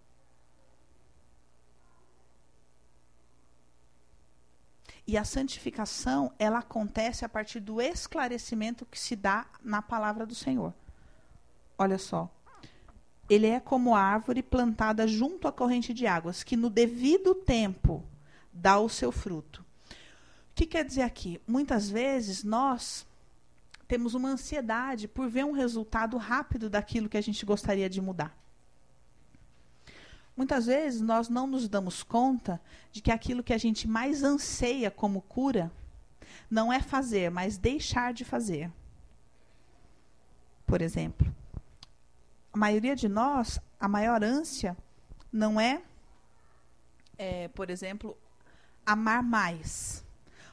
E a santificação, ela acontece a partir do esclarecimento que se dá na palavra do Senhor. Olha só. Ele é como árvore plantada junto à corrente de águas, que no devido tempo dá o seu fruto. O que quer dizer aqui? Muitas vezes nós temos uma ansiedade por ver um resultado rápido daquilo que a gente gostaria de mudar. Muitas vezes nós não nos damos conta de que aquilo que a gente mais anseia como cura não é fazer, mas deixar de fazer. Por exemplo, a maioria de nós, a maior ânsia não é, é por exemplo, amar mais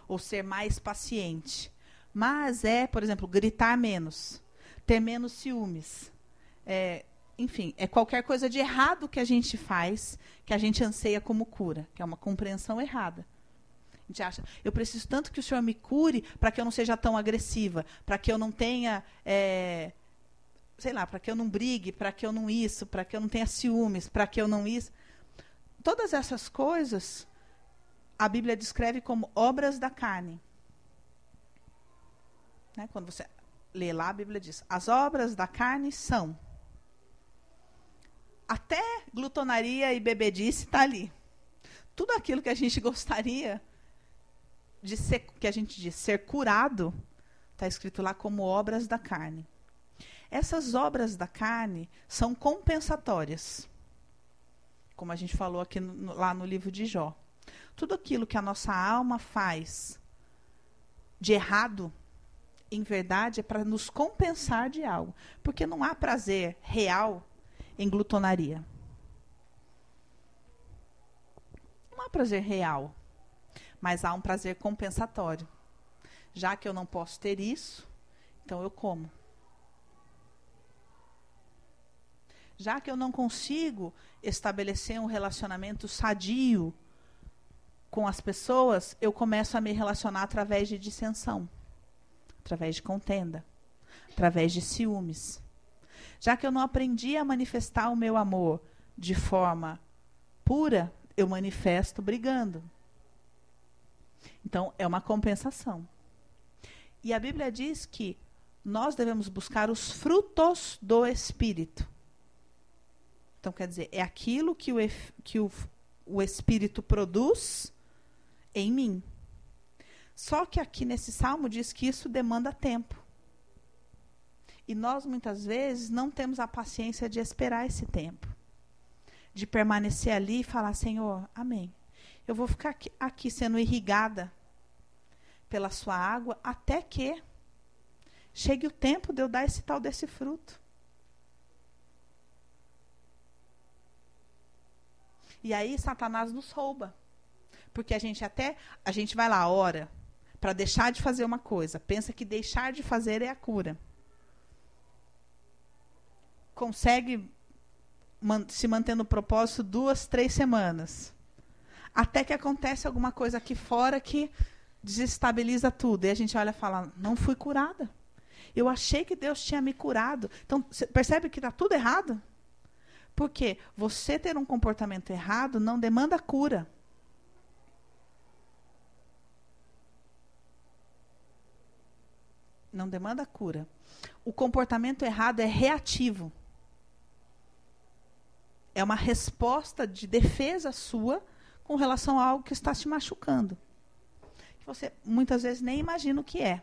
ou ser mais paciente mas é, por exemplo, gritar menos, ter menos ciúmes. É, enfim, é qualquer coisa de errado que a gente faz, que a gente anseia como cura, que é uma compreensão errada. A gente acha, eu preciso tanto que o Senhor me cure para que eu não seja tão agressiva, para que eu não tenha, é, sei lá, para que eu não brigue, para que eu não isso, para que eu não tenha ciúmes, para que eu não isso. Todas essas coisas a Bíblia descreve como obras da carne. Né? Quando você lê lá, a Bíblia diz: as obras da carne são. Até glutonaria e bebedice está ali. Tudo aquilo que a gente gostaria de ser, que a gente diz, ser curado, está escrito lá como obras da carne. Essas obras da carne são compensatórias. Como a gente falou aqui no, lá no livro de Jó. Tudo aquilo que a nossa alma faz de errado, em verdade, é para nos compensar de algo. Porque não há prazer real em glutonaria. Não há prazer real. Mas há um prazer compensatório. Já que eu não posso ter isso, então eu como. Já que eu não consigo estabelecer um relacionamento sadio com as pessoas, eu começo a me relacionar através de dissensão através de contenda, através de ciúmes. Já que eu não aprendi a manifestar o meu amor de forma pura, eu manifesto brigando. Então, é uma compensação. E a Bíblia diz que nós devemos buscar os frutos do Espírito. Então, quer dizer, é aquilo que o, que o, o Espírito produz em mim. Só que aqui nesse salmo diz que isso demanda tempo. E nós, muitas vezes, não temos a paciência de esperar esse tempo. De permanecer ali e falar: Senhor, amém. Eu vou ficar aqui, aqui sendo irrigada pela sua água até que chegue o tempo de eu dar esse tal desse fruto. E aí Satanás nos rouba. Porque a gente até, a gente vai lá, ora, para deixar de fazer uma coisa, pensa que deixar de fazer é a cura. Consegue se manter no propósito duas, três semanas. Até que acontece alguma coisa aqui fora que desestabiliza tudo. E a gente olha e fala: não fui curada. Eu achei que Deus tinha me curado. Então, percebe que está tudo errado? Porque você ter um comportamento errado não demanda cura. Não demanda cura. O comportamento errado é reativo. É uma resposta de defesa sua com relação a algo que está te machucando. Que você muitas vezes nem imagina o que é.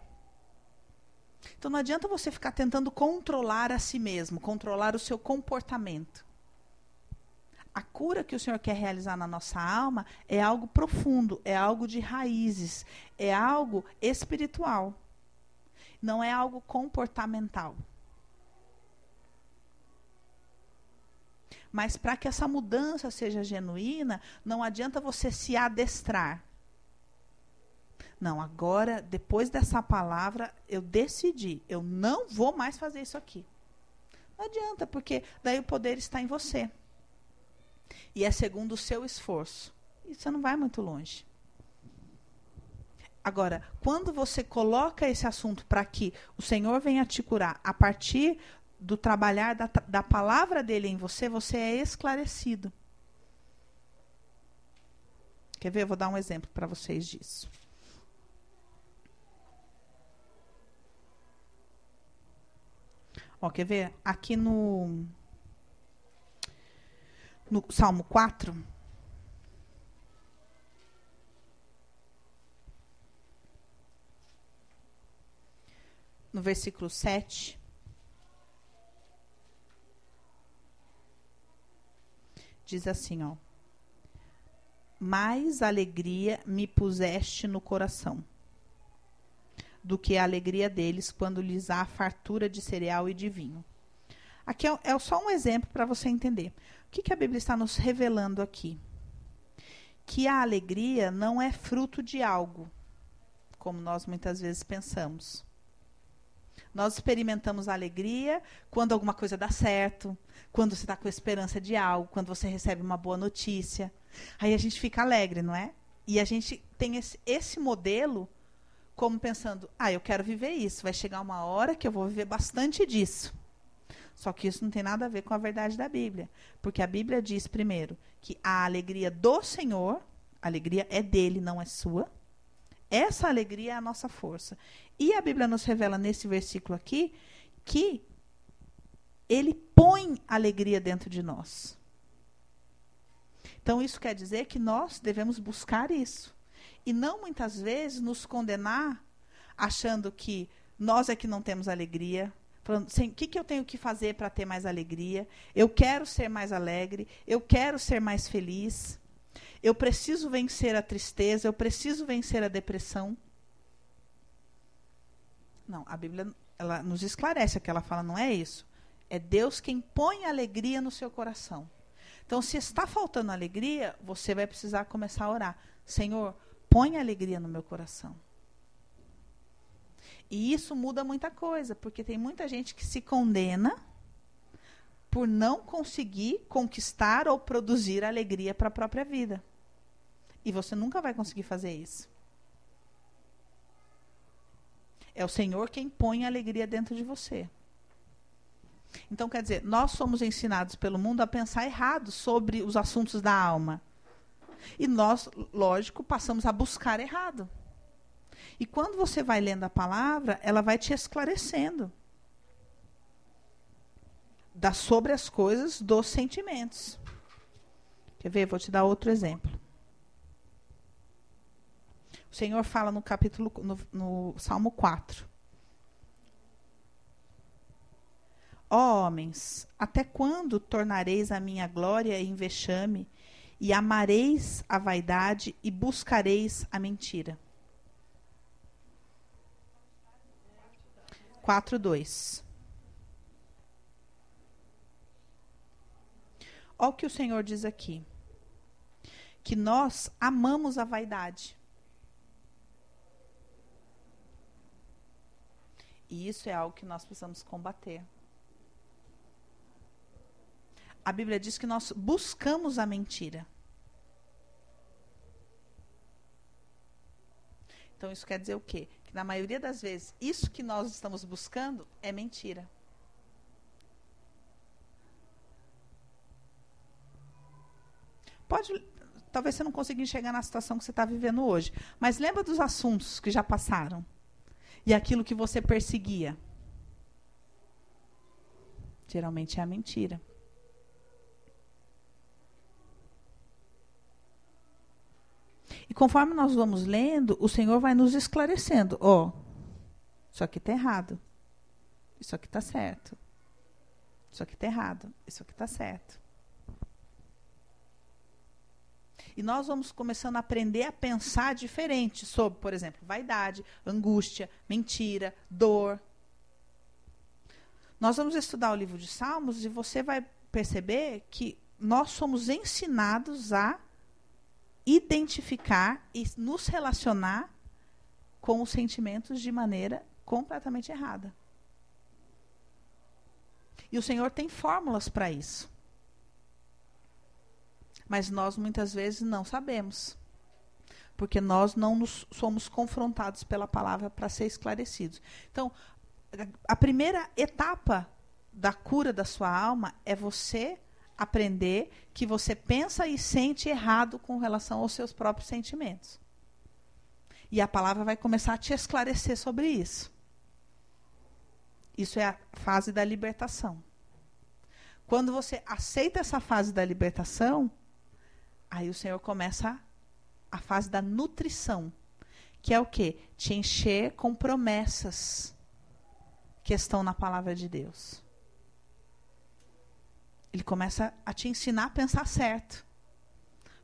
Então não adianta você ficar tentando controlar a si mesmo, controlar o seu comportamento. A cura que o Senhor quer realizar na nossa alma é algo profundo, é algo de raízes, é algo espiritual. Não é algo comportamental. Mas para que essa mudança seja genuína, não adianta você se adestrar. Não, agora, depois dessa palavra, eu decidi, eu não vou mais fazer isso aqui. Não adianta, porque daí o poder está em você. E é segundo o seu esforço. E você não vai muito longe. Agora, quando você coloca esse assunto para que o Senhor venha te curar a partir do trabalhar da, da palavra dele em você, você é esclarecido. Quer ver? Eu vou dar um exemplo para vocês disso. Ó, quer ver? Aqui no, no Salmo 4. No versículo 7. Diz assim, ó: Mais alegria me puseste no coração do que a alegria deles quando lhes há fartura de cereal e de vinho. Aqui é, é só um exemplo para você entender. O que, que a Bíblia está nos revelando aqui? Que a alegria não é fruto de algo, como nós muitas vezes pensamos. Nós experimentamos alegria quando alguma coisa dá certo, quando você está com esperança de algo, quando você recebe uma boa notícia. Aí a gente fica alegre, não é? E a gente tem esse, esse modelo como pensando: ah, eu quero viver isso. Vai chegar uma hora que eu vou viver bastante disso. Só que isso não tem nada a ver com a verdade da Bíblia. Porque a Bíblia diz, primeiro, que a alegria do Senhor, a alegria é dele, não é sua. Essa alegria é a nossa força. E a Bíblia nos revela nesse versículo aqui que ele põe alegria dentro de nós. Então, isso quer dizer que nós devemos buscar isso. E não muitas vezes nos condenar achando que nós é que não temos alegria. Falando, o que, que eu tenho que fazer para ter mais alegria? Eu quero ser mais alegre, eu quero ser mais feliz. Eu preciso vencer a tristeza, eu preciso vencer a depressão. Não, a Bíblia ela nos esclarece que ela fala não é isso. É Deus quem põe alegria no seu coração. Então, se está faltando alegria, você vai precisar começar a orar. Senhor, põe alegria no meu coração. E isso muda muita coisa, porque tem muita gente que se condena por não conseguir conquistar ou produzir alegria para a própria vida. E você nunca vai conseguir fazer isso. É o Senhor quem põe a alegria dentro de você. Então, quer dizer, nós somos ensinados pelo mundo a pensar errado sobre os assuntos da alma. E nós, lógico, passamos a buscar errado. E quando você vai lendo a palavra, ela vai te esclarecendo da, sobre as coisas dos sentimentos. Quer ver? Vou te dar outro exemplo. O Senhor fala no capítulo, no, no Salmo 4. Ó oh, homens, até quando tornareis a minha glória em vexame, e amareis a vaidade e buscareis a mentira? 4:2 Olha o que o Senhor diz aqui. Que nós amamos a vaidade. E isso é algo que nós precisamos combater. A Bíblia diz que nós buscamos a mentira. Então isso quer dizer o quê? Que na maioria das vezes, isso que nós estamos buscando é mentira. Pode, talvez você não consiga enxergar na situação que você está vivendo hoje, mas lembra dos assuntos que já passaram e aquilo que você perseguia. Geralmente é a mentira. E conforme nós vamos lendo, o Senhor vai nos esclarecendo. Ó, oh, isso aqui está errado. Isso aqui está certo. Isso aqui está errado. Isso aqui está certo. E nós vamos começando a aprender a pensar diferente sobre, por exemplo, vaidade, angústia, mentira, dor. Nós vamos estudar o livro de Salmos e você vai perceber que nós somos ensinados a identificar e nos relacionar com os sentimentos de maneira completamente errada. E o Senhor tem fórmulas para isso. Mas nós muitas vezes não sabemos. Porque nós não nos, somos confrontados pela palavra para ser esclarecidos. Então, a primeira etapa da cura da sua alma é você aprender que você pensa e sente errado com relação aos seus próprios sentimentos. E a palavra vai começar a te esclarecer sobre isso. Isso é a fase da libertação. Quando você aceita essa fase da libertação, Aí o Senhor começa a, fase da nutrição, que é o quê? Te encher com promessas que estão na palavra de Deus. Ele começa a te ensinar a pensar certo.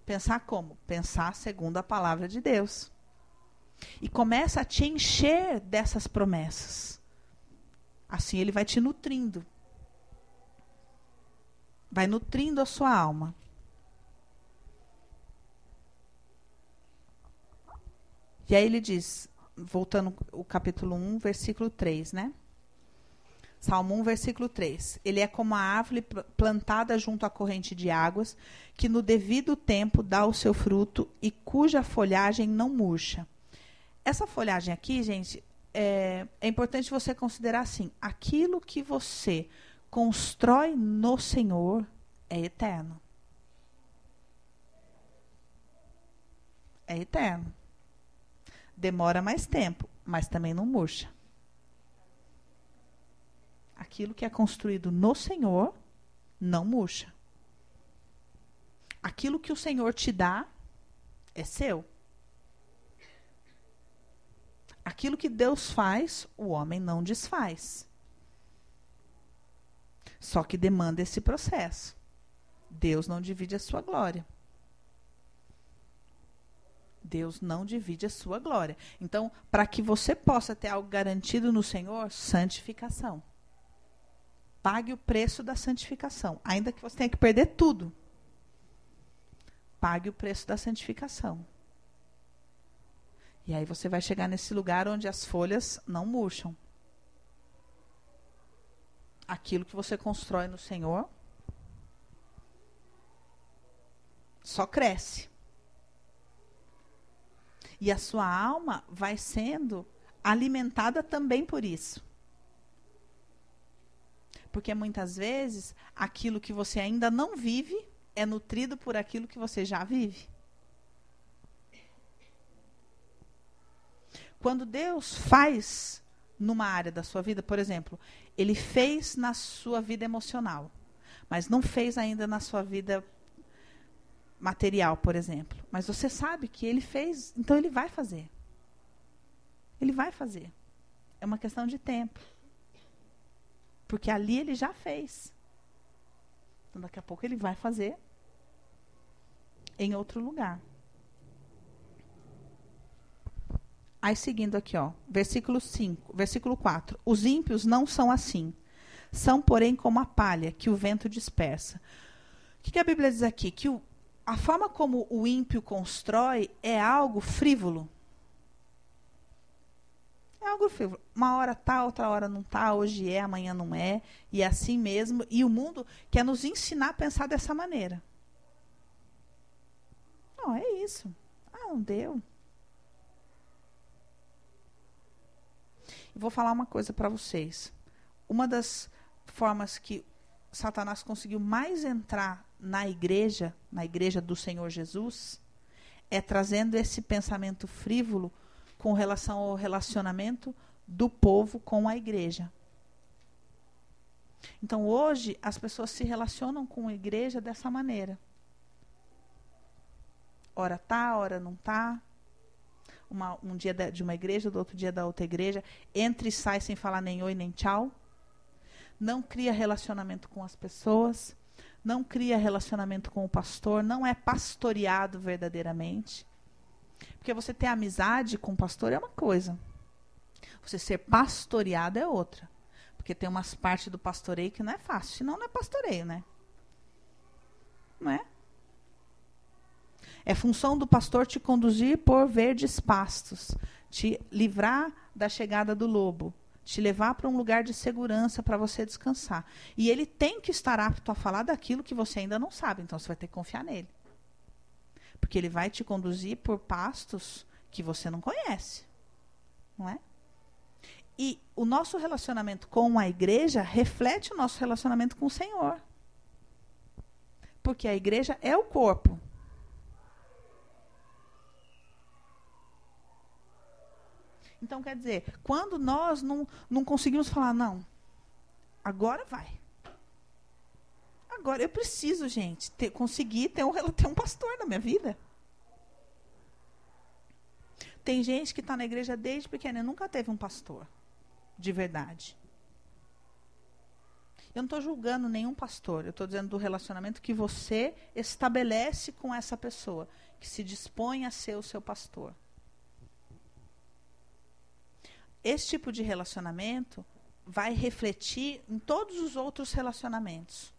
Pensar como? Pensar segundo a palavra de Deus. E começa a te encher dessas promessas. Assim ele vai te nutrindo. Vai nutrindo a sua alma. E aí ele diz, voltando o capítulo 1, versículo 3, né? Salmo 1, versículo 3. Ele é como a árvore plantada junto à corrente de águas, que no devido tempo dá o seu fruto e cuja folhagem não murcha. Essa folhagem aqui, gente, é, é importante você considerar assim: aquilo que você constrói no Senhor é eterno. É eterno demora mais tempo, mas também não murcha. Aquilo que é construído no Senhor não murcha. Aquilo que o Senhor te dá é seu. Aquilo que Deus faz, o homem não desfaz. Só que demanda esse processo. Deus não divide a sua glória. Deus não divide a sua glória. Então, para que você possa ter algo garantido no Senhor, santificação. Pague o preço da santificação, ainda que você tenha que perder tudo. Pague o preço da santificação. E aí você vai chegar nesse lugar onde as folhas não murcham. Aquilo que você constrói no Senhor só cresce. E a sua alma vai sendo alimentada também por isso. Porque muitas vezes aquilo que você ainda não vive é nutrido por aquilo que você já vive. Quando Deus faz numa área da sua vida, por exemplo, ele fez na sua vida emocional, mas não fez ainda na sua vida material, por exemplo. Mas você sabe que ele fez, então ele vai fazer. Ele vai fazer. É uma questão de tempo. Porque ali ele já fez. Então daqui a pouco ele vai fazer em outro lugar. Aí seguindo aqui, ó, versículo 5, versículo 4. Os ímpios não são assim. São, porém, como a palha que o vento dispersa. O que, que a Bíblia diz aqui? Que o, a forma como o ímpio constrói é algo frívolo. É algo frívolo. Uma hora tá, outra hora não tá, hoje é, amanhã não é, e é assim mesmo. E o mundo quer nos ensinar a pensar dessa maneira. Não, é isso. Ah, não deu. vou falar uma coisa para vocês. Uma das formas que Satanás conseguiu mais entrar na igreja, na igreja do Senhor Jesus, é trazendo esse pensamento frívolo com relação ao relacionamento do povo com a igreja. Então hoje as pessoas se relacionam com a igreja dessa maneira. Ora tá, ora não tá uma, um dia de uma igreja, do outro dia da outra igreja, entra e sai sem falar nem oi nem tchau. Não cria relacionamento com as pessoas, não cria relacionamento com o pastor, não é pastoreado verdadeiramente. Porque você ter amizade com o pastor é uma coisa. Você ser pastoreado é outra. Porque tem umas partes do pastoreio que não é fácil. Senão não é pastoreio, né? Não é? É função do pastor te conduzir por verdes pastos, te livrar da chegada do lobo, te levar para um lugar de segurança para você descansar. E ele tem que estar apto a falar daquilo que você ainda não sabe, então você vai ter que confiar nele. Porque ele vai te conduzir por pastos que você não conhece. Não é? E o nosso relacionamento com a igreja reflete o nosso relacionamento com o Senhor. Porque a igreja é o corpo. Então, quer dizer, quando nós não, não conseguimos falar, não, agora vai. Agora eu preciso, gente, ter, conseguir ter um, ter um pastor na minha vida. Tem gente que está na igreja desde pequena e nunca teve um pastor, de verdade. Eu não estou julgando nenhum pastor, eu estou dizendo do relacionamento que você estabelece com essa pessoa, que se dispõe a ser o seu pastor esse tipo de relacionamento vai refletir em todos os outros relacionamentos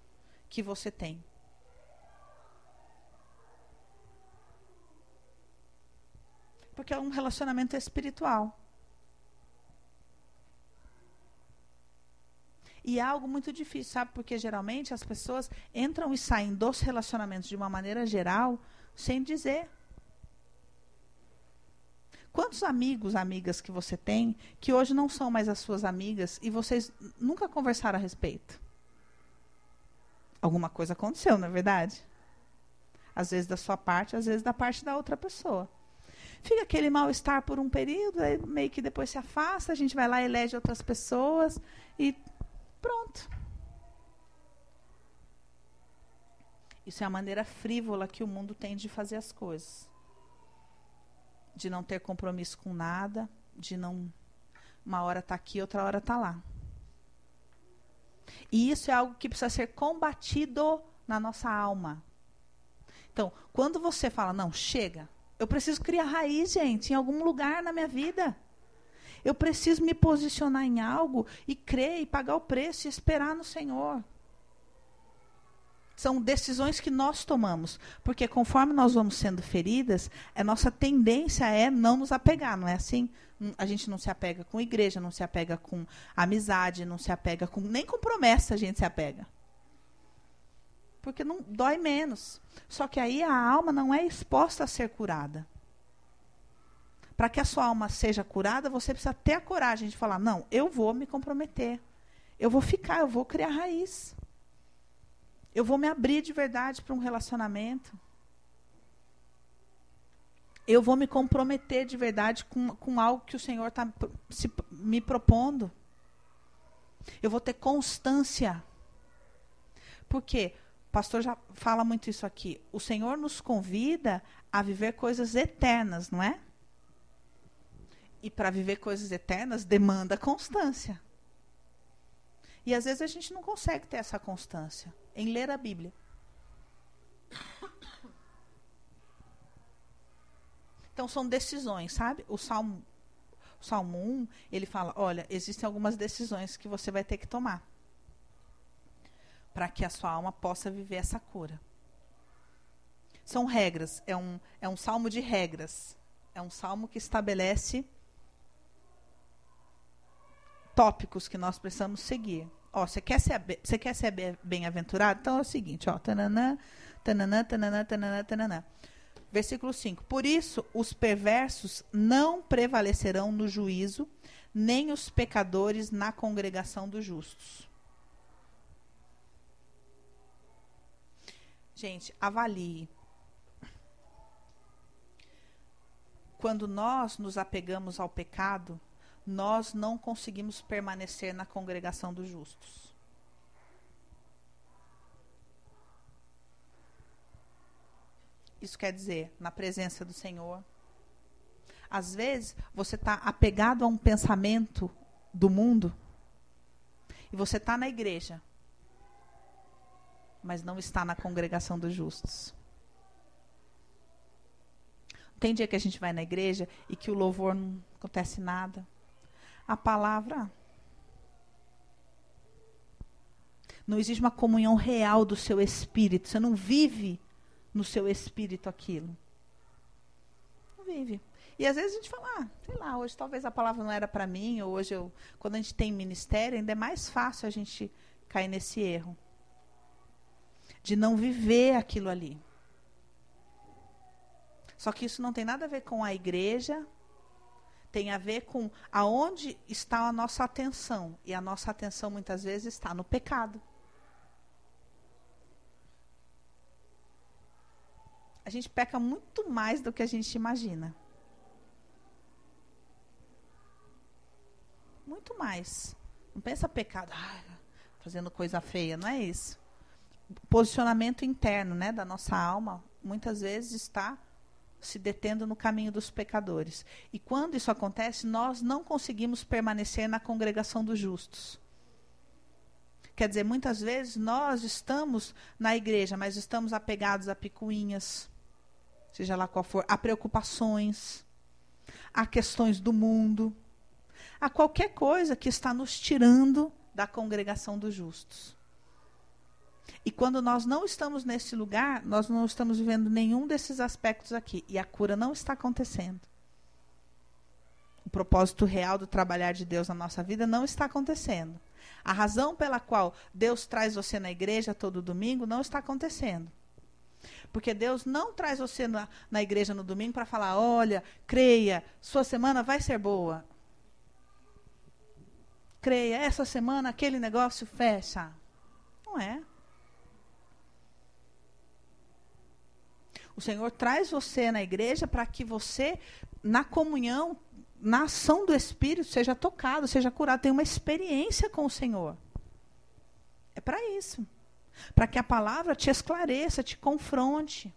que você tem. Porque é um relacionamento espiritual. E é algo muito difícil, sabe? Porque geralmente as pessoas entram e saem dos relacionamentos de uma maneira geral sem dizer. Quantos amigos, amigas que você tem que hoje não são mais as suas amigas e vocês nunca conversaram a respeito? Alguma coisa aconteceu, não é verdade? Às vezes da sua parte, às vezes da parte da outra pessoa. Fica aquele mal-estar por um período, meio que depois se afasta, a gente vai lá e elege outras pessoas e pronto. Isso é a maneira frívola que o mundo tem de fazer as coisas de não ter compromisso com nada, de não uma hora tá aqui, outra hora tá lá. E isso é algo que precisa ser combatido na nossa alma. Então, quando você fala, não, chega, eu preciso criar raiz, gente, em algum lugar na minha vida. Eu preciso me posicionar em algo e crer e pagar o preço e esperar no Senhor são decisões que nós tomamos. Porque conforme nós vamos sendo feridas, a nossa tendência é não nos apegar, não é assim? Hum, a gente não se apega com igreja, não se apega com amizade, não se apega com. Nem com promessa a gente se apega. Porque não dói menos. Só que aí a alma não é exposta a ser curada. Para que a sua alma seja curada, você precisa ter a coragem de falar: não, eu vou me comprometer. eu vou ficar, eu vou criar raiz. Eu vou me abrir de verdade para um relacionamento. Eu vou me comprometer de verdade com, com algo que o Senhor está me propondo. Eu vou ter constância. Por quê? O pastor já fala muito isso aqui. O Senhor nos convida a viver coisas eternas, não é? E para viver coisas eternas demanda constância. E às vezes a gente não consegue ter essa constância em ler a Bíblia. Então são decisões, sabe? O Salmo, Salmo 1, ele fala: olha, existem algumas decisões que você vai ter que tomar para que a sua alma possa viver essa cura. São regras, é um, é um salmo de regras. É um salmo que estabelece tópicos que nós precisamos seguir. Ó, você quer ser, você quer ser bem-aventurado? Então é o seguinte, ó, tananã, tananã, tananã, tananã, tananã. Versículo 5. Por isso, os perversos não prevalecerão no juízo, nem os pecadores na congregação dos justos. Gente, avalie. Quando nós nos apegamos ao pecado, nós não conseguimos permanecer na congregação dos justos. Isso quer dizer, na presença do Senhor. Às vezes, você está apegado a um pensamento do mundo e você está na igreja, mas não está na congregação dos justos. Tem dia que a gente vai na igreja e que o louvor não acontece nada. A palavra. Não existe uma comunhão real do seu espírito. Você não vive no seu espírito aquilo. Não vive. E às vezes a gente fala, ah, sei lá, hoje talvez a palavra não era para mim, ou hoje eu, quando a gente tem ministério, ainda é mais fácil a gente cair nesse erro de não viver aquilo ali. Só que isso não tem nada a ver com a igreja, tem a ver com aonde está a nossa atenção. E a nossa atenção muitas vezes está no pecado. A gente peca muito mais do que a gente imagina. Muito mais. Não pensa pecado, ah, fazendo coisa feia, não é isso posicionamento interno né, da nossa alma muitas vezes está se detendo no caminho dos pecadores. E quando isso acontece, nós não conseguimos permanecer na congregação dos justos. Quer dizer, muitas vezes nós estamos na igreja, mas estamos apegados a picuinhas, seja lá qual for, a preocupações, a questões do mundo, a qualquer coisa que está nos tirando da congregação dos justos. E quando nós não estamos nesse lugar, nós não estamos vivendo nenhum desses aspectos aqui. E a cura não está acontecendo. O propósito real do trabalhar de Deus na nossa vida não está acontecendo. A razão pela qual Deus traz você na igreja todo domingo não está acontecendo. Porque Deus não traz você na, na igreja no domingo para falar: olha, creia, sua semana vai ser boa. Creia, essa semana aquele negócio fecha. Não é. O Senhor traz você na igreja para que você, na comunhão, na ação do Espírito, seja tocado, seja curado, tenha uma experiência com o Senhor. É para isso. Para que a palavra te esclareça, te confronte.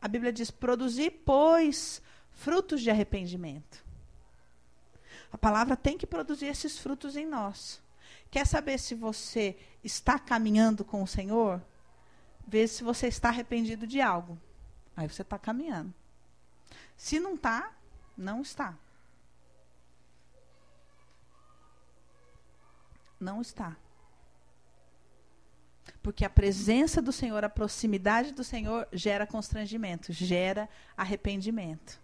A Bíblia diz: produzir, pois, frutos de arrependimento. A palavra tem que produzir esses frutos em nós. Quer saber se você está caminhando com o Senhor? Vê se você está arrependido de algo. Aí você está caminhando. Se não está, não está. Não está. Porque a presença do Senhor, a proximidade do Senhor gera constrangimento, gera arrependimento.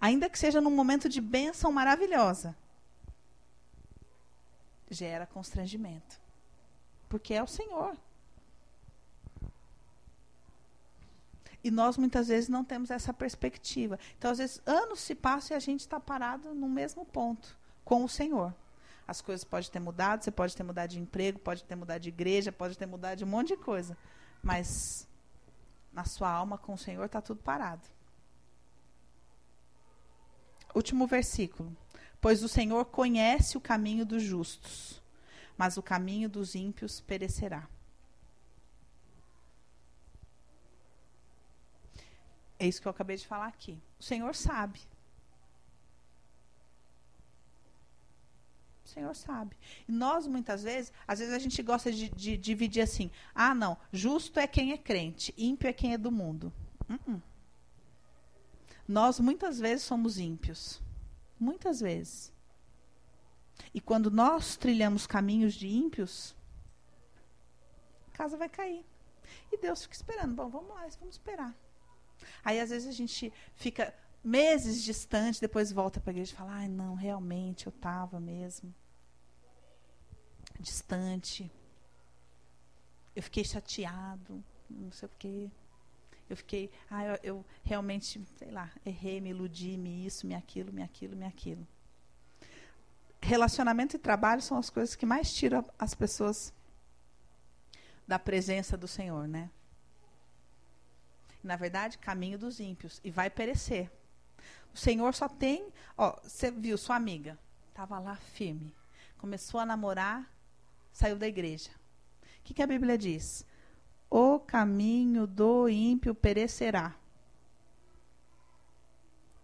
Ainda que seja num momento de bênção maravilhosa, gera constrangimento. Porque é o Senhor. E nós muitas vezes não temos essa perspectiva. Então, às vezes, anos se passam e a gente está parado no mesmo ponto com o Senhor. as coisas podem ter mudado, você pode ter mudado de emprego, pode ter mudado de igreja, pode ter mudado de um monte de coisa. Mas na sua alma com o Senhor está tudo parado. Último versículo. Pois o Senhor conhece o caminho dos justos, mas o caminho dos ímpios perecerá. É isso que eu acabei de falar aqui. O Senhor sabe. O Senhor sabe. E nós, muitas vezes, às vezes a gente gosta de, de, dividir assim: ah, não, justo é quem é crente, ímpio é quem é do mundo. Uh -uh. Nós, muitas vezes, somos ímpios. Muitas vezes. E quando nós trilhamos caminhos de ímpios, a casa vai cair. E Deus fica esperando. Bom, vamos lá, vamos esperar. Aí, às vezes, a gente fica meses distante, depois volta para a igreja e fala: ai, não, realmente, eu estava mesmo. Distante. Eu fiquei chateado, não sei o quê. Eu fiquei, ah, eu, eu realmente, sei lá, errei, me iludi, me isso, me aquilo, me aquilo, me aquilo. Relacionamento e trabalho são as coisas que mais tiram as pessoas da presença do Senhor, né? Na verdade, caminho dos ímpios e vai perecer. O Senhor só tem, ó, você viu sua amiga, estava lá firme, começou a namorar, saiu da igreja. O que, que a Bíblia diz? O caminho do ímpio perecerá.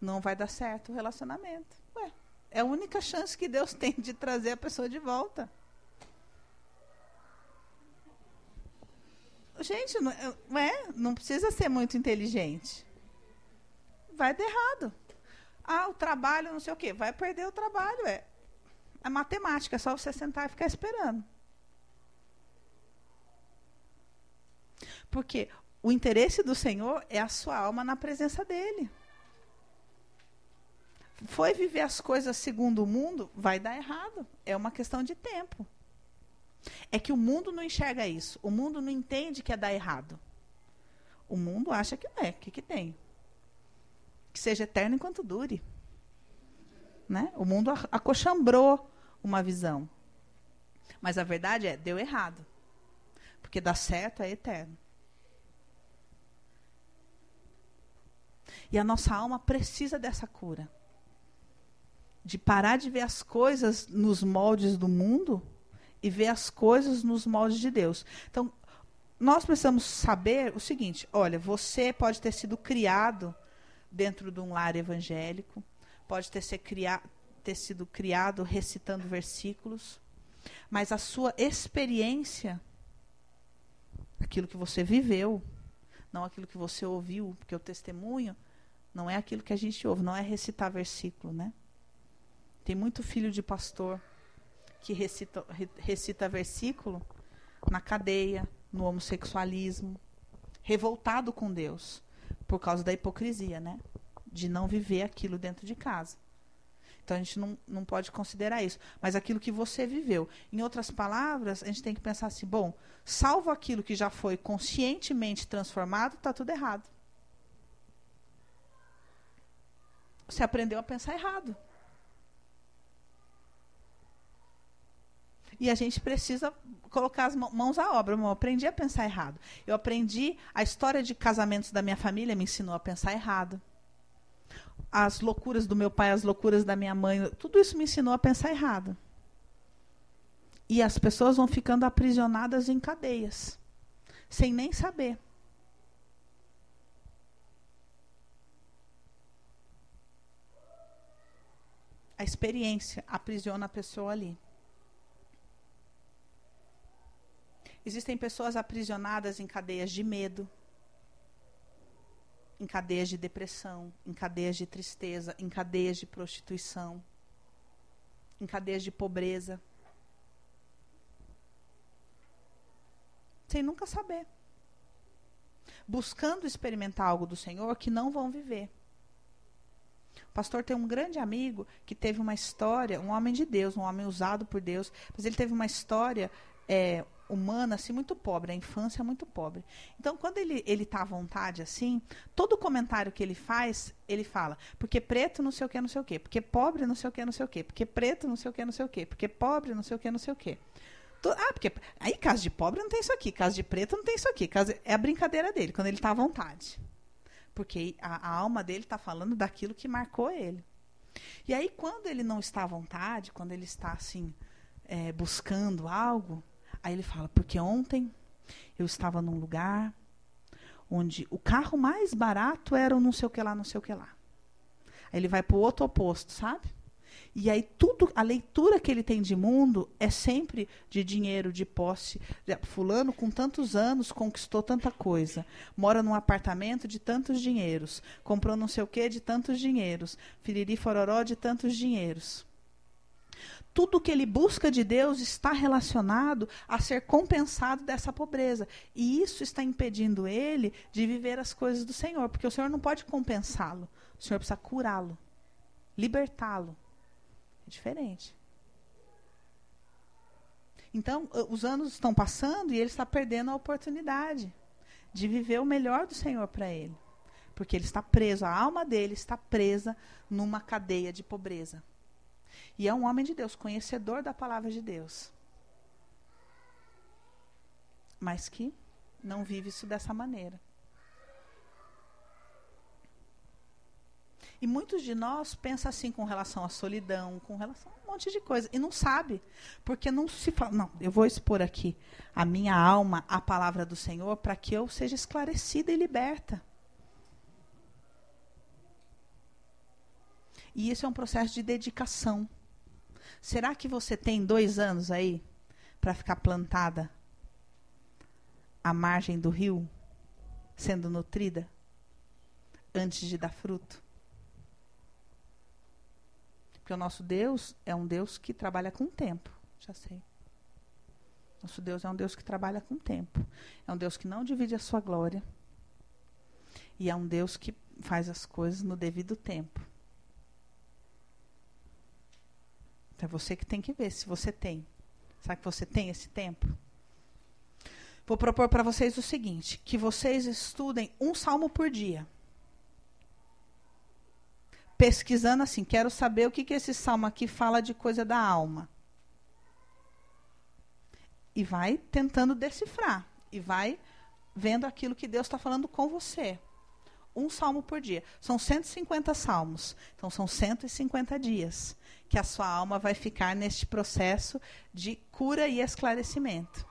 Não vai dar certo o relacionamento. Ué, é a única chance que Deus tem de trazer a pessoa de volta. Gente, não, é, não precisa ser muito inteligente. Vai dar errado. Ah, o trabalho, não sei o quê. Vai perder o trabalho. É, é matemática, é só você sentar e ficar esperando. Porque o interesse do Senhor é a sua alma na presença dele. Foi viver as coisas segundo o mundo, vai dar errado. É uma questão de tempo. É que o mundo não enxerga isso. O mundo não entende que é dar errado. O mundo acha que não é. O que, que tem? Que seja eterno enquanto dure. Né? O mundo acochambrou uma visão. Mas a verdade é, deu errado. Porque dar certo é eterno. E a nossa alma precisa dessa cura. De parar de ver as coisas nos moldes do mundo e ver as coisas nos moldes de Deus. Então, nós precisamos saber o seguinte: olha, você pode ter sido criado dentro de um lar evangélico, pode ter, ser cria ter sido criado recitando versículos, mas a sua experiência, aquilo que você viveu, não aquilo que você ouviu, porque o testemunho não é aquilo que a gente ouve, não é recitar versículo, né? Tem muito filho de pastor que recita, recita versículo na cadeia, no homossexualismo, revoltado com Deus por causa da hipocrisia, né? De não viver aquilo dentro de casa. Então a gente não, não pode considerar isso. Mas aquilo que você viveu. Em outras palavras, a gente tem que pensar assim: bom, salvo aquilo que já foi conscientemente transformado, está tudo errado. Você aprendeu a pensar errado. E a gente precisa colocar as mãos à obra. Eu aprendi a pensar errado. Eu aprendi a história de casamentos da minha família me ensinou a pensar errado. As loucuras do meu pai, as loucuras da minha mãe, tudo isso me ensinou a pensar errado. E as pessoas vão ficando aprisionadas em cadeias, sem nem saber. A experiência aprisiona a pessoa ali. Existem pessoas aprisionadas em cadeias de medo, em cadeias de depressão, em cadeias de tristeza, em cadeias de prostituição, em cadeias de pobreza. Sem nunca saber. Buscando experimentar algo do Senhor que não vão viver. O pastor tem um grande amigo que teve uma história, um homem de Deus, um homem usado por Deus, mas ele teve uma história é, humana assim muito pobre, a infância muito pobre. Então, quando ele ele tá à vontade assim, todo comentário que ele faz, ele fala: "Porque preto não sei o que, não sei o que, porque pobre não sei o que, não sei o que, porque preto não sei o que, não sei o que, porque pobre não sei o que, não sei o que". Ah, porque aí caso de pobre não tem isso aqui, caso de preto não tem isso aqui, caso é a brincadeira dele quando ele está à vontade. Porque a, a alma dele está falando daquilo que marcou ele. E aí, quando ele não está à vontade, quando ele está assim, é, buscando algo, aí ele fala: Porque ontem eu estava num lugar onde o carro mais barato era o não sei o que lá, não sei o que lá. Aí ele vai para o outro oposto, sabe? E aí tudo, a leitura que ele tem de mundo é sempre de dinheiro, de posse. Fulano com tantos anos conquistou tanta coisa. Mora num apartamento de tantos dinheiros. Comprou não sei o que de tantos dinheiros. Firiri fororó de tantos dinheiros. Tudo que ele busca de Deus está relacionado a ser compensado dessa pobreza. E isso está impedindo ele de viver as coisas do Senhor, porque o Senhor não pode compensá-lo. O Senhor precisa curá-lo, libertá-lo. É diferente. Então, os anos estão passando e ele está perdendo a oportunidade de viver o melhor do Senhor para ele. Porque ele está preso, a alma dele está presa numa cadeia de pobreza. E é um homem de Deus, conhecedor da palavra de Deus. Mas que não vive isso dessa maneira. E muitos de nós pensam assim com relação à solidão, com relação a um monte de coisa. E não sabe. Porque não se fala. Não, eu vou expor aqui a minha alma, a palavra do Senhor, para que eu seja esclarecida e liberta. E isso é um processo de dedicação. Será que você tem dois anos aí para ficar plantada à margem do rio, sendo nutrida, antes de dar fruto? Porque o nosso Deus é um Deus que trabalha com tempo. Já sei. Nosso Deus é um Deus que trabalha com tempo. É um Deus que não divide a sua glória. E é um Deus que faz as coisas no devido tempo. Então é você que tem que ver se você tem. Será que você tem esse tempo? Vou propor para vocês o seguinte: que vocês estudem um salmo por dia pesquisando assim, quero saber o que, que esse salmo aqui fala de coisa da alma. E vai tentando decifrar. E vai vendo aquilo que Deus está falando com você. Um salmo por dia. São 150 salmos. Então, são 150 dias que a sua alma vai ficar neste processo de cura e esclarecimento.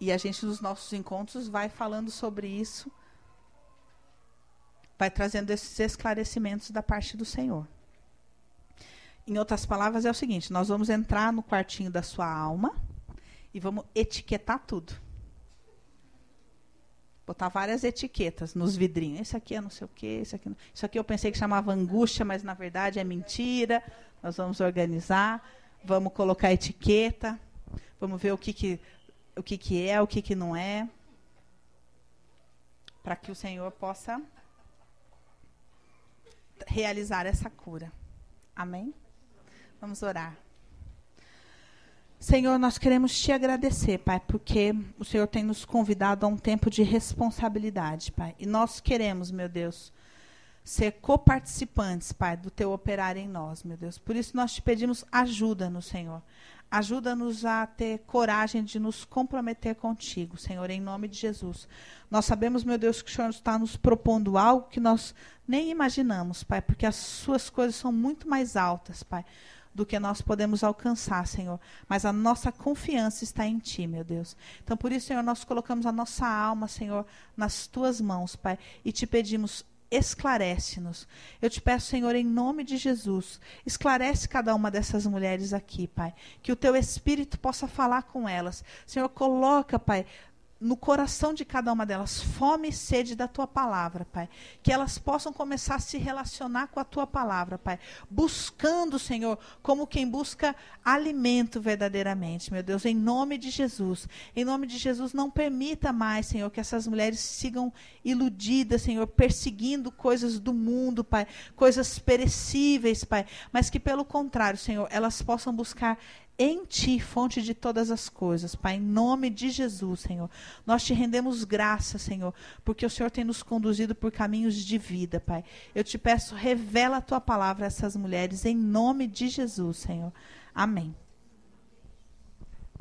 E a gente, nos nossos encontros, vai falando sobre isso vai trazendo esses esclarecimentos da parte do Senhor. Em outras palavras, é o seguinte: nós vamos entrar no quartinho da sua alma e vamos etiquetar tudo. Botar várias etiquetas nos vidrinhos. Esse aqui é não sei o quê, esse aqui, não. isso aqui eu pensei que chamava angústia, mas na verdade é mentira. Nós vamos organizar, vamos colocar etiqueta, vamos ver o que, que, o que, que é, o que, que não é, para que o Senhor possa realizar essa cura. Amém? Vamos orar. Senhor, nós queremos te agradecer, Pai, porque o Senhor tem nos convidado a um tempo de responsabilidade, Pai. E nós queremos, meu Deus, ser coparticipantes, Pai, do teu operar em nós, meu Deus. Por isso nós te pedimos ajuda no Senhor. Ajuda-nos a ter coragem de nos comprometer contigo, Senhor, em nome de Jesus. Nós sabemos, meu Deus, que o Senhor está nos propondo algo que nós nem imaginamos, Pai, porque as suas coisas são muito mais altas, Pai, do que nós podemos alcançar, Senhor. Mas a nossa confiança está em Ti, meu Deus. Então, por isso, Senhor, nós colocamos a nossa alma, Senhor, nas Tuas mãos, Pai, e te pedimos esclarece-nos. Eu te peço, Senhor, em nome de Jesus, esclarece cada uma dessas mulheres aqui, Pai. Que o teu Espírito possa falar com elas. Senhor, coloca, Pai, no coração de cada uma delas fome e sede da tua palavra, Pai. Que elas possam começar a se relacionar com a tua palavra, Pai. Buscando, Senhor, como quem busca alimento verdadeiramente, meu Deus, em nome de Jesus. Em nome de Jesus, não permita mais, Senhor, que essas mulheres sigam iludidas, Senhor, perseguindo coisas do mundo, Pai, coisas perecíveis, Pai, mas que pelo contrário, Senhor, elas possam buscar em ti, fonte de todas as coisas, Pai, em nome de Jesus, Senhor. Nós te rendemos graça, Senhor, porque o Senhor tem nos conduzido por caminhos de vida, Pai. Eu te peço, revela a tua palavra a essas mulheres, em nome de Jesus, Senhor. Amém.